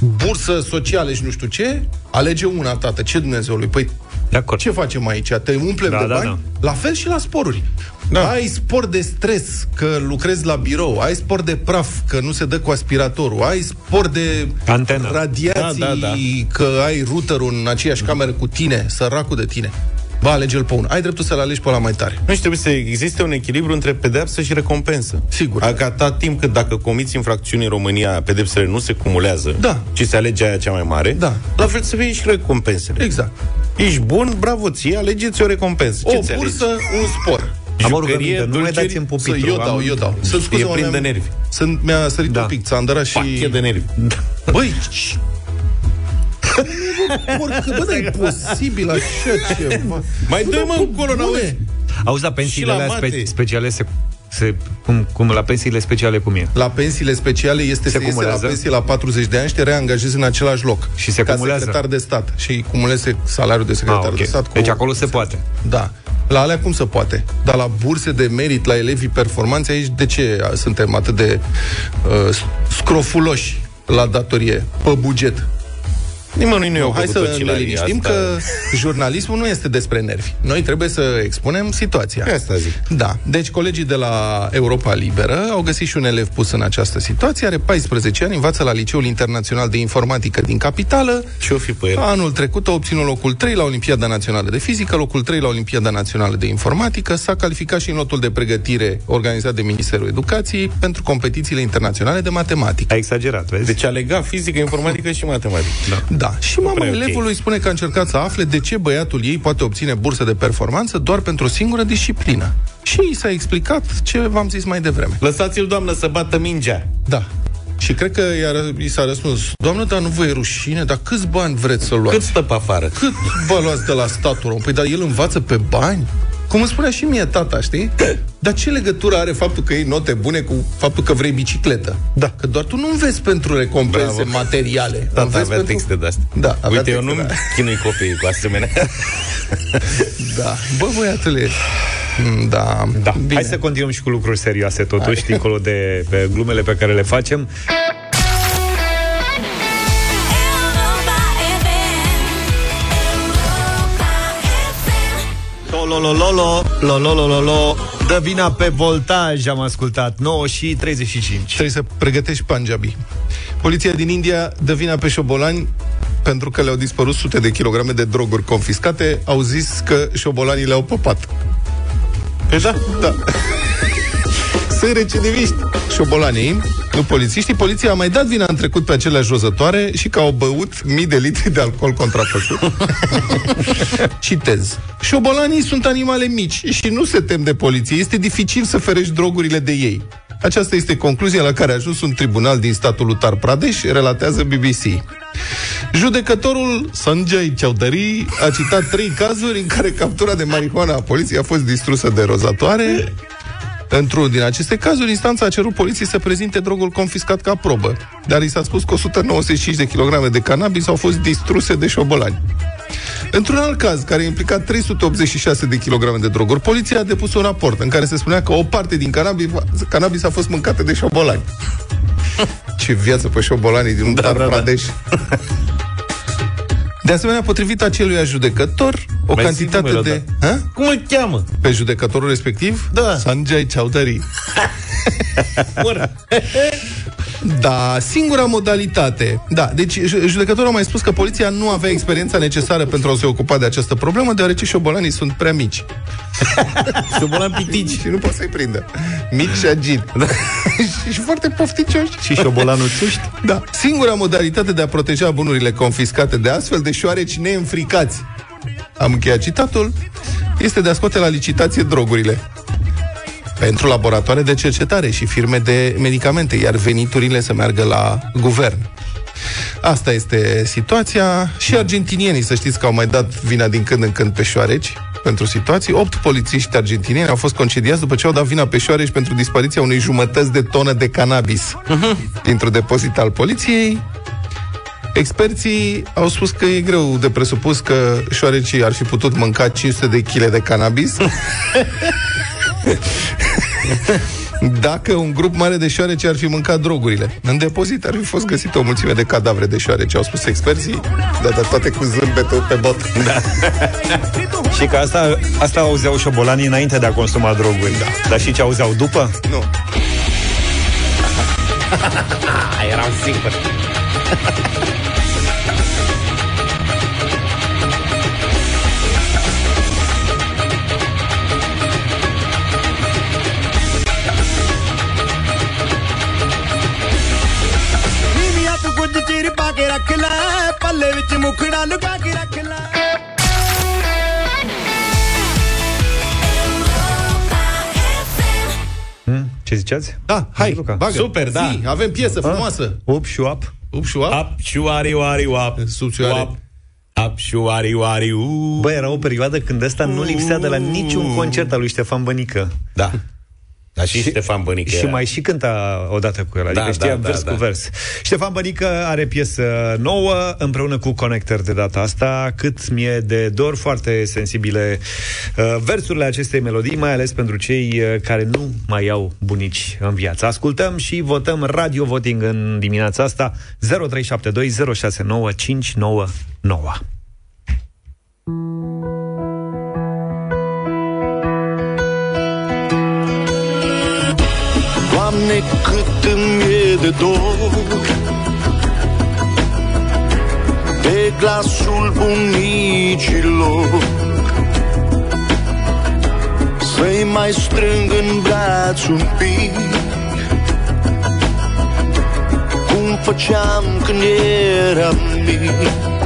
bursă socială și nu știu ce, alege una, tată. Ce Dumnezeului? Păi De acord. ce facem aici? Te umplem Da, de da, bani? da. La fel și la sporuri. Da. Ai spor de stres, că lucrezi la birou, ai spor de praf, că nu se dă cu aspiratorul, ai spor de Antenă. radiații, Da, da, da. că ai routerul în aceeași cameră cu tine, săracul de tine. Ba, alege-l pe unul. Ai dreptul să-l alegi pe la mai tare. Nu și trebuie să existe un echilibru între pedeapsă și recompensă. Sigur. Adică atât timp cât dacă comiți infracțiuni în România, pedepsele nu se cumulează, Da. ci se alege aia cea mai mare, Da. la fel să fie și recompensele. Exact. Ești bun, bravo ție, alegeți o recompensă. Ce o ți bursă, un spor. Am o Jucărie, rugăminte, nu le dulciuri, dați în Să, pupitru. eu dau, Am- eu dau. Să E scuze plin de nervi. Sunt, mi-a sărit Da. un pic țandăra și... Pachet de nervi. Băi, ci- Porcă, bă, dar e posibil așa ceva. Mai dă mă încolo, Bune. n-auzi? Auzi, la pensiile Și la alea mate. spe- speciale se, se, cum, cum, la pensiile speciale cum e? La pensiile speciale este Se să iese la cumulează? pensie la 40 de ani și te reangajezi în același loc. Și se ca cumulează? secretar de stat. Și cumuleze salariul de secretar Ah, ok. de stat. Cu... Deci acolo se poate. Da. La alea cum se poate? Dar la burse de merit, la elevii performanțe, aici de ce suntem atât de uh, scrofuloși la datorie, pe buget? Nimănui nu e o Hai să ne liniștim asta. că jurnalismul nu este despre nervi. Noi trebuie să expunem situația. Asta zic. Da. Deci colegii de la Europa Liberă au găsit și un elev pus în această situație, are 14 ani, învață la Liceul Internațional de Informatică din Capitală. Ce o fi pe el? Anul trecut a obținut locul 3 la Olimpiada Națională de Fizică, locul 3 la Olimpiada Națională de Informatică, s-a calificat și în lotul de pregătire organizat de Ministerul Educației pentru competițiile internaționale de matematică. A exagerat, vezi? Deci a legat fizică, informatică și matematică. Da. Și mama prea e ok. elevului spune că a încercat să afle de ce băiatul ei poate obține bursă de performanță doar pentru o singură disciplină. Și i s-a explicat ce v-am zis mai devreme. Lăsați-l, doamnă, să bată mingea. Da. Și cred că i-a, i s-a răspuns, doamnă, dar nu vă e rușine, dar câți bani vreți să luați? Cât stă pe afară? Cât bani luați de la statul român? Păi, dar el învață pe bani? Cum îmi spunea și mie tata, știi? Dar ce legătură are faptul că iei note bune cu faptul că vrei bicicletă? Da. Că doar tu nu înveți pentru recompense Bravo. materiale. Tata Înveți avea pentru... texte de astea. Da, avea Uite, eu texte, nu da. chinui copiii cu asemenea. Da. Bă, băiatule, mm, da. Da. Bine. Hai să continuăm și cu lucruri serioase, totuși, Hai. dincolo de pe glumele pe care le facem. Tololololo, lololololo, dă vina pe voltaj, am ascultat, 9 și 35. Trebuie să pregătești panjabii. Poliția din India dă vina pe șobolani pentru că le-au dispărut sute de kilograme de droguri confiscate, au zis că șobolanii le-au păpat. Păi da? Da. Sunt recidiviști șobolanii nu polițiștii. Poliția a mai dat vina în trecut pe aceleași rozătoare și că au băut mii de litri de alcool contrafăcut. Citez. Șobolanii sunt animale mici și nu se tem de poliție. Este dificil să ferești drogurile de ei. Aceasta este concluzia la care a ajuns un tribunal din statul Uttar Pradesh, relatează BBC. Judecătorul Sanjay Chowdhury a citat trei cazuri în care captura de marihuana a poliției a fost distrusă de rozatoare. Într-unul din aceste cazuri, instanța a cerut poliției să prezinte drogul confiscat ca probă, dar i s-a spus că 195 de kilograme de cannabis au fost distruse de șobolani. Într-un alt caz, care a implicat 386 de kilograme de droguri, poliția a depus un raport în care se spunea că o parte din cannabis, cannabis a fost mâncată de șobolani. Ce viață pe șobolanii din Uttar da, da, Pradesh. De asemenea, potrivit acelui judecător, o Mai ții cantitate numele de... ăsta. Ha? Cum îl cheamă? Pe judecătorul respectiv? Da. Sanjay Chowdhury. Da, singura modalitate. Da, deci ju- judecătorul a mai spus că poliția nu avea experiența necesară pentru a se ocupa de această problemă, deoarece șobolanii sunt prea mici. Șobolan pitici. și nu poți să-i prindă. Mici și agili. Da. și, și foarte pofticioși. Și șobolanul țuști? Da. Singura modalitate de a proteja bunurile confiscate de astfel de șoareci neînfricați, am încheiat citatul, este de a scoate la licitație drogurile pentru laboratoare de cercetare și firme de medicamente, iar veniturile să meargă la guvern. Asta este situația. Și argentinienii, să știți că au mai dat vina din când în când pe șoareci pentru situații. Opt polițiști argentinieni au fost concediați după ce au dat vina pe șoareci pentru dispariția unei jumătăți de tonă de cannabis dintr-un depozit al poliției. Experții au spus că e greu de presupus că șoarecii ar fi putut mânca 500 de kg de cannabis dacă un grup mare de șoareci ar fi mâncat drogurile. În depozit ar fi fost găsită o mulțime de cadavre de șoareci, au spus experții, dar de toate cu zâmbetul pe bot. Da. Și că asta, asta auzeau șobolanii înainte de a consuma droguri. Da. Dar și ce auzeau după? Nu. Eram sigur. ਮੁਖੜਾ ਲੁਕਾ ਕੇ ਰੱਖ ਲੈ Hmm? Ce ziceați? Da, hai, bagă. Super, da. Zi, avem piesă frumoasă. Up și up. Up și up. Up, șuari, oari, up. Subțioare. Up, up, șuari, oari, u. Bă, era o perioadă când ăsta nu lipsea de la niciun concert al lui Ștefan Bănică. Da. Dar și, Ștefan Bănică Și era. mai și cânta odată cu el, adică Da, știa da, da, vers da. cu vers. Ștefan Bănică are piesă nouă, împreună cu Connector de data asta, cât mi-e de dor, foarte sensibile uh, versurile acestei melodii, mai ales pentru cei uh, care nu mai au bunici în viață. Ascultăm și votăm radio voting în dimineața asta 0372 069 599. Doamne, cât îmi e de dor. De glasul bunicilor Să-i mai strâng în braț un pic. Cum făceam când eram mic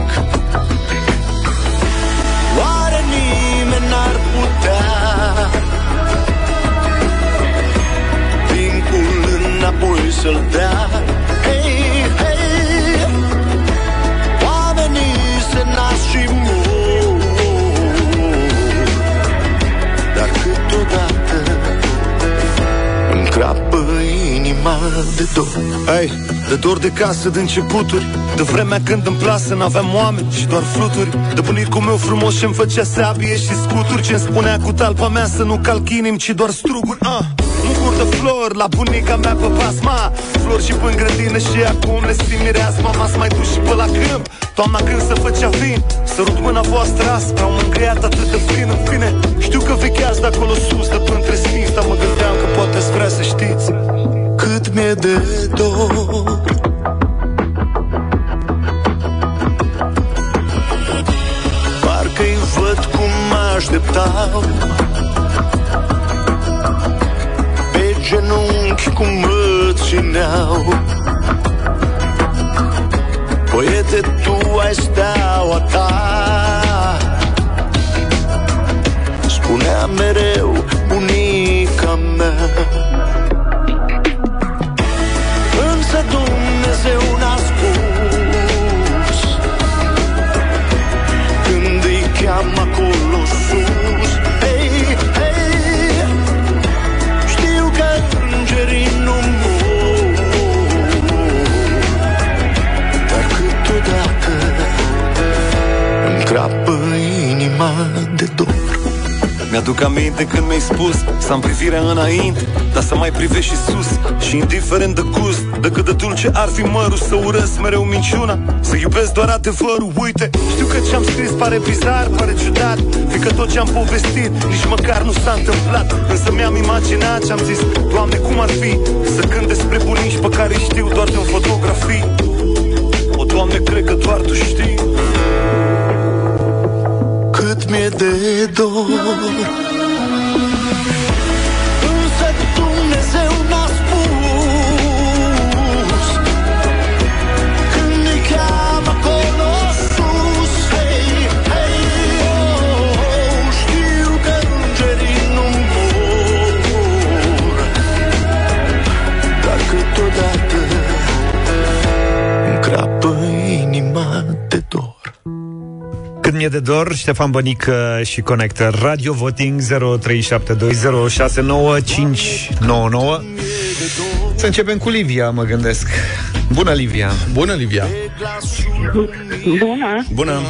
să-l dea Hei, hei. Oamenii se nasc și mor. Dar câteodată Încrapă inima de dor. Hei, de dor de casă, de începuturi De vremea când în plasă n-aveam oameni și doar fluturi. De bunicul meu frumos și-mi făcea sabie și scuturi Ce-mi spunea cu talpa mea să nu calc inim, ci doar struguri ah. Un cur de flori la bunica mea pe basma Flori și în grădină și acum le simt mireasma. M-ați mai dus și pe la câmp. Toamna când se făcea vin Sărut mâna voastră aspra. Am mângâiat atât de plin în fine. Știu că vecheați de acolo sus De pe între sfinți Dar mă gândeam că poate ați vrea să știți Cât mi-e de dor. Parcă-i văd cum mă așteptau. Pe genunchi cum mă țineau Băiete, tu ai steaua ta. Spunea mereu mi-aduc aminte când mi-ai spus Să am privirea înainte Dar să mai privești și sus Și indiferent de gust De cât de dulce ar fi mărul Să urăsc mereu minciuna Să iubesc doar adevărul. Uite, știu că ce-am scris pare bizar Pare ciudat Fiindcă tot ce-am povestit Nici măcar nu s-a întâmplat. Însă mi-am imaginat și am zis Doamne, cum ar fi Să cânt despre bunici pe care îi știu doar din fotografii O, Doamne, cred că doar Tu știi dor mi-e de dor, Ștefan Bănic uh, și Connector. Radio Voting 0372069599 Să începem cu Livia, mă gândesc. Bună, Livia. Bună, Livia. Bună, Bună.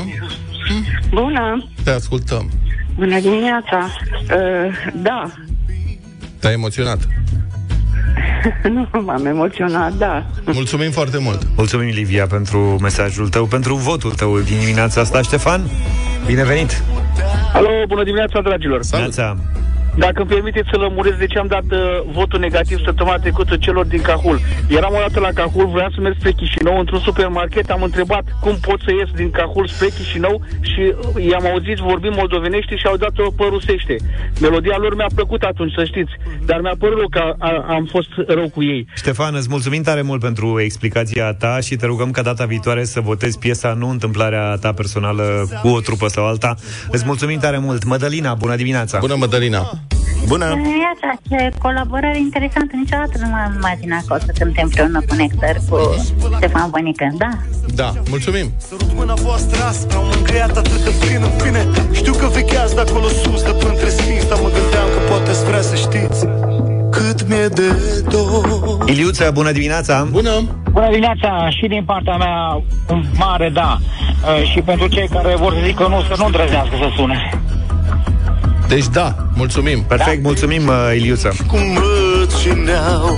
Bună, Te ascultăm. Bună dimineața. Uh, da, Te-ai emoționat nu m-am emoționat, da. Mulțumim foarte mult Mulțumim, Livia, pentru mesajul tău Pentru votul tău din dimineața asta, Ștefan Binevenit Alo, bună dimineața, dragilor. Neața. Dacă îmi permiteți să lămuresc de ce am dat uh, votul negativ săptămâna trecută celor din Cahul. Eram o dată la Cahul, vreau să merg spre Chișinău într-un supermarket, am întrebat cum pot să ies din Cahul spre Chișinău și uh, i-am auzit vorbind moldovenește și au dat-o pe rusește. Melodia lor mi-a plăcut atunci, să știți, dar mi-a părut rău că a, am fost rău cu ei. Ștefan, îți mulțumim tare mult pentru explicația ta și te rugăm ca data viitoare să votezi piesa, nu întâmplarea ta personală cu o trupă sau alta. Îți mulțumim tare mult. Mădălina, bună dimineața! Bună, Mădălina! Bună! Iată, ce colaborare interesantă. Niciodată nu m-am imaginat că o să cântem împreună cu Nectar, cu Ștefan Bănică. Da, Da, mulțumim Sărut mâna voastră aspra, am mângâiat atât de plin în fine Știu că vecheați de acolo sus, de pe între sfinți Dar mă gândeam că poate ați vrea să știți Cât mi-e de dor Iliuță, bună dimineața! Bună! Bună dimineața și din partea mea un mare da Uh, și pentru cei care vor să zică nu, să nu îndrăznească să sune. Deci da, mulțumim Perfect, mulțumim, uh, Iliuță Cum mă țineau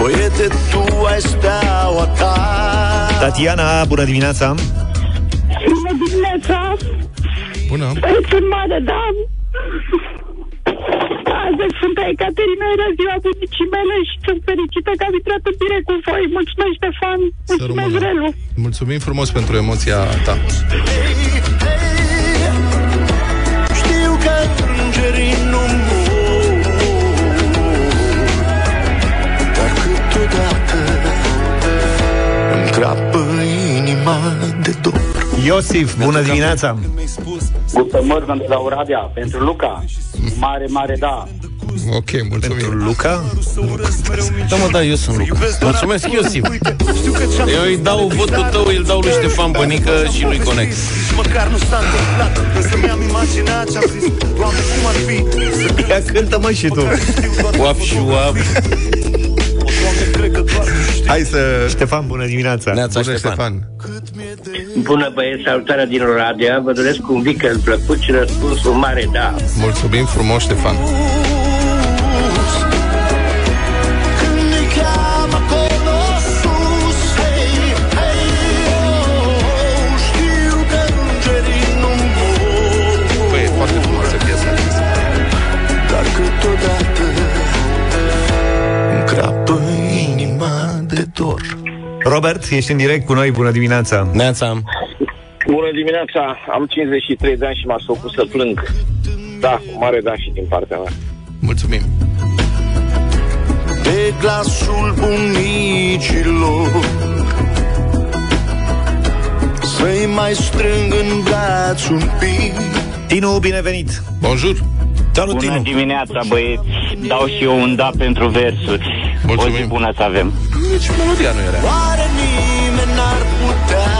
Băiete, tu ai steaua ta Tatiana, bună dimineața! Bună dimineața! Bună! Sunt mare, da? Astăzi Sfânta Ecaterina era ziua bunicii mele și sunt fericită că am intrat în bine cu voi. Mulțumesc, Ștefan! Mulțumesc, Relu! Mulțumim frumos pentru emoția ta Știu că îngerii nu mor Dar câteodată Îmi crapă inima de dor Iosif, bună dimineața! Guten Morgen de la Oradea, pentru Luca. Mare, mare da. Ok, mulțumim. Pentru Luca? Da, mă, da, eu sunt Luca. Mulțumesc, Iosif. Eu îi dau votul tău, îl dau lui Ștefan Bănică și lui Conex. Măcar nu s-a întâmplat Însă mi-am imaginat ce-am zis Doamne, cum ar fi să Ia cântă mă și tu Uap și uap Hai să... Ștefan, bună dimineața Neața, Bună, Ștefan. Bună băieți, salutarea din Oradea Vă doresc un weekend plăcut și răspunsul mare da Mulțumim frumos, Ștefan. Robert, ești în direct cu noi, bună dimineața Neața. Bună dimineața, am 53 de ani și m-a făcut să plâng. Da, mare da și din partea mea. Mulțumim. De glasul bunicilor Să-i mai strâng în braț un pic Tinu, binevenit Bonjour. Salut, Bună Tinu dimineața, băieți. Dau și eu un da pentru versuri. Mulțumim. O zi bună să avem. Nici melodia nu era. Oare nimeni n-ar putea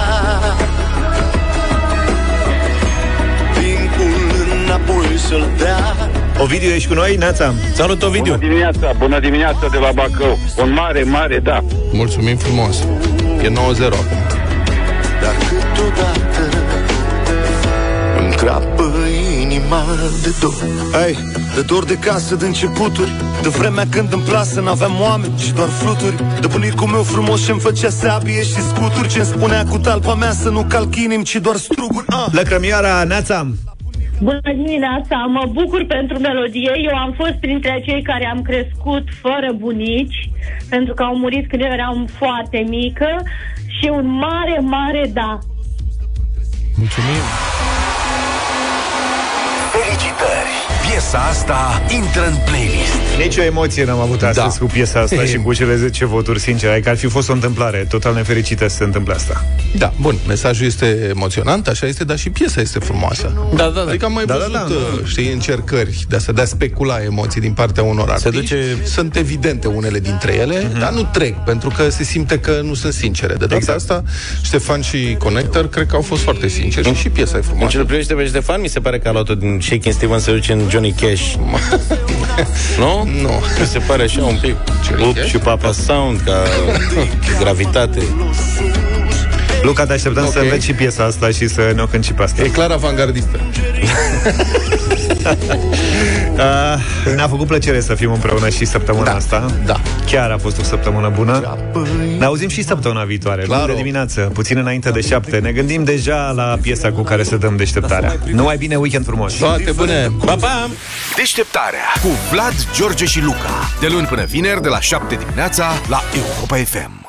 Timpul înapoi să-l dea Ovidiu, ești cu noi? Neața Salut, Ovidiu. Bună dimineața, bună dimineața de la Bacău. Un mare, mare da. Mulțumim frumos. E 9-0 acum. Dar câteodată inima de dor Ai, de dor de casă, de începuturi De vremea când în plasă n-aveam oameni și doar fluturi De bunicul meu frumos ce-mi făcea sabie și scuturi Ce-mi spunea cu talpa mea să nu calc inim, ci doar struguri ah. Lăcrămioara, Neața Bună dimineața, mă bucur pentru melodie. Eu am fost printre cei care am crescut fără bunici, pentru că au murit când eu eram foarte mică și un mare, mare da. Mulțumim. Felicitări! Piesa asta intră în playlist. Nici o emoție n-am avut astăzi da. cu piesa asta și cu cele 10 voturi, sincer. Adică ar fi fost o întâmplare total nefericită să se întâmple asta. Da, bun, mesajul este emoționant, așa este, dar și piesa este frumoasă. Da, da, da. Adică am mai Da, da, văzut, da, uh, da. știi, încercări de a se dea specula emoții din partea unor artiști. duce- Sunt evidente unele dintre ele, dar nu trec, pentru că se simte că nu sunt sincere. De data Exact. asta, Ștefan și Connector cred că au fost foarte sinceri și, și piesa e În frumoasă. ce îl privește pe Ștefan, mi se pare că a luat-o din Shaking Steven să duce în Johnny Cash. nu? Nu. Mi se pare așa un pic Johnny Up Cash? și Papa Sound ca gravitate. Luca, te așteptăm Ok. să înveți și piesa asta și să ne o cânti și pe asta. E clar avangardistă. Uh, ne-a făcut plăcere să fim împreună și săptămâna Da, asta. da. Chiar a fost o săptămână bună. Ne auzim și săptămâna viitoare, luni de dimineață, puțin înainte de șapte. Ne gândim deja la piesa cu care să dăm deșteptarea. Numai bine, weekend frumos! Toate bune! Pa, pa! Deșteptarea cu Vlad, George și Luca. De luni până vineri, de la 7 dimineața, la Europa FM.